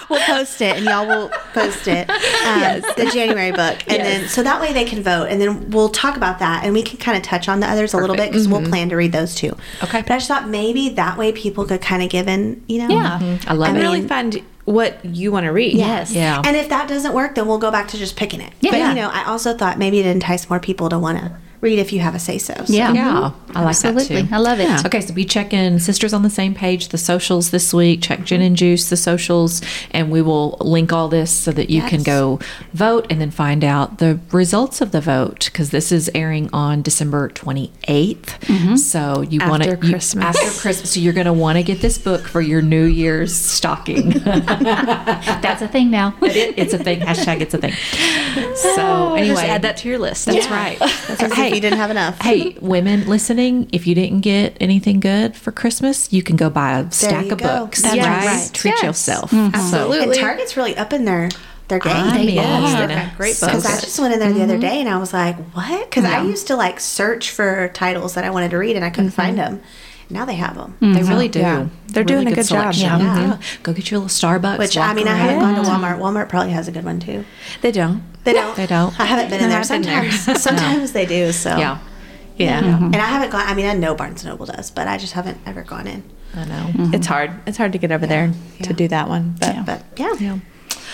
Speaker 4: we'll post it and y'all will post it. Um, The January book, and then so that way they can vote, and then we'll talk about that, and we can kind of touch on the others a little bit because we'll plan to read those too.
Speaker 5: Okay.
Speaker 4: But I just thought maybe that way people could kind of give in, you know.
Speaker 1: Yeah.
Speaker 5: I love
Speaker 3: and
Speaker 5: it.
Speaker 3: I really find what you want to read.
Speaker 1: Yes.
Speaker 5: Yeah.
Speaker 4: And if that doesn't work, then we'll go back to just picking it.
Speaker 1: Yeah.
Speaker 4: But
Speaker 1: Yeah.
Speaker 4: you know, I also thought maybe it entice more people to want to read if you have a say so.
Speaker 1: Yeah.
Speaker 5: Yeah, mm-hmm. I like
Speaker 1: Absolutely.
Speaker 5: that too.
Speaker 1: I love it.
Speaker 5: Okay, so be checking Sisters on the Same Page, the socials this week. Check Gin and Juice, the socials, and we will link all this so that you can go vote and then find out the results of the vote because this is airing on December 28th. Mm-hmm. So you want to
Speaker 3: After Christmas.
Speaker 5: after Christmas. So you're going to want to get this book for your New Year's stocking.
Speaker 1: That's a thing now.
Speaker 5: It- it's a thing. Hashtag it's a thing. So anyway,
Speaker 3: Just add that to your list.
Speaker 5: That's right.
Speaker 4: That's as if you didn't have enough.
Speaker 5: hey, women listening, if you didn't get anything good for Christmas, you can go buy a stack of
Speaker 4: go.
Speaker 5: books.
Speaker 4: That's
Speaker 5: right?
Speaker 4: right.
Speaker 5: Treat
Speaker 3: Yes.
Speaker 5: yourself. Mm-hmm.
Speaker 3: Absolutely.
Speaker 4: And Target's really up in their their game.
Speaker 5: I mean,
Speaker 1: are.
Speaker 5: they've
Speaker 3: got
Speaker 5: got
Speaker 3: great
Speaker 5: books.
Speaker 4: Because I just went in there the other mm-hmm. day and I was like, what? Because I used to like search for titles that I wanted to read and I couldn't mm-hmm. find them. Now they have them. Mm-hmm.
Speaker 5: They really do.
Speaker 3: Yeah. They're doing a good job.
Speaker 5: selection.
Speaker 1: Yeah.
Speaker 5: Mhm. Go get your little Starbucks.
Speaker 4: Which I mean, I haven't gone to Walmart. Walmart probably has a good one too.
Speaker 3: They don't.
Speaker 4: They don't.
Speaker 5: They don't.
Speaker 4: I haven't been in there.
Speaker 3: I've there.
Speaker 4: Sometimes, sometimes they do. So
Speaker 5: Yeah.
Speaker 3: Yeah. Mm-hmm.
Speaker 4: And I haven't gone. I mean, I know Barnes and Noble does, but I just haven't ever gone in.
Speaker 5: I know. Mm-hmm.
Speaker 3: It's hard. It's hard to get over there to do that one. But
Speaker 1: Yeah.
Speaker 4: But yeah.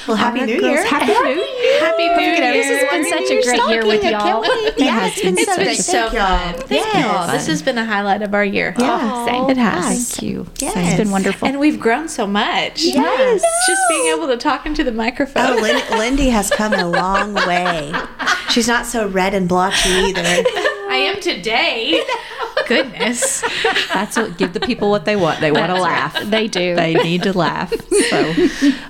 Speaker 4: Well, happy New Year.
Speaker 1: Happy New Year.
Speaker 3: happy New Year.
Speaker 1: This has been such a great year with y'all.
Speaker 4: Yeah, it's been so
Speaker 3: been so
Speaker 4: y'all.
Speaker 3: fun. Thank y'all. This has been a highlight of our year.
Speaker 4: Yeah.
Speaker 1: Same.
Speaker 3: It has.
Speaker 5: Thank you.
Speaker 4: Yes.
Speaker 1: It's been wonderful.
Speaker 3: And we've grown so much.
Speaker 4: Yes.
Speaker 3: Just being able to talk into the microphone.
Speaker 4: Oh, Lin- Lindi has come a long way. She's not so red and blotchy either.
Speaker 3: I am today. Goodness.
Speaker 5: That's what give the people what they want. They want to laugh.
Speaker 1: They do.
Speaker 5: They need to laugh. So,
Speaker 3: Oh,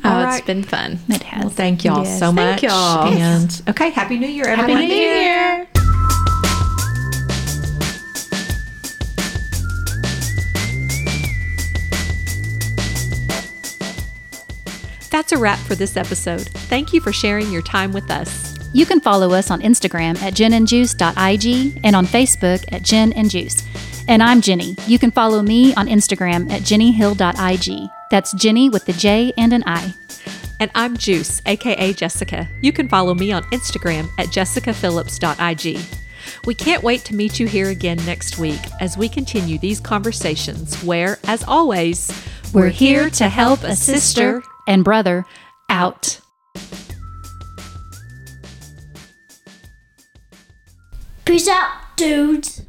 Speaker 5: all
Speaker 3: it's
Speaker 5: right.
Speaker 3: been fun.
Speaker 1: it has.
Speaker 5: Well, thank y'all
Speaker 4: Yes.
Speaker 5: so much.
Speaker 3: Thank y'all.
Speaker 5: And okay, happy New Year, everyone.
Speaker 3: Happy New Year.
Speaker 2: That's a wrap for this episode. Thank you for sharing your time with us.
Speaker 1: You can follow us on Instagram at ginandjuice.ig and on Facebook at gin and juice. And I'm Jenny. You can follow me on Instagram at jennyhill.ig. That's Jenny with the J and an I.
Speaker 2: And I'm Juice, aka Jessica. You can follow me on Instagram at jessicaphillips.ig. We can't wait to meet you here again next week as we continue these conversations where, as always,
Speaker 1: We're here to help a sister and brother out.
Speaker 6: Peace out, dudes.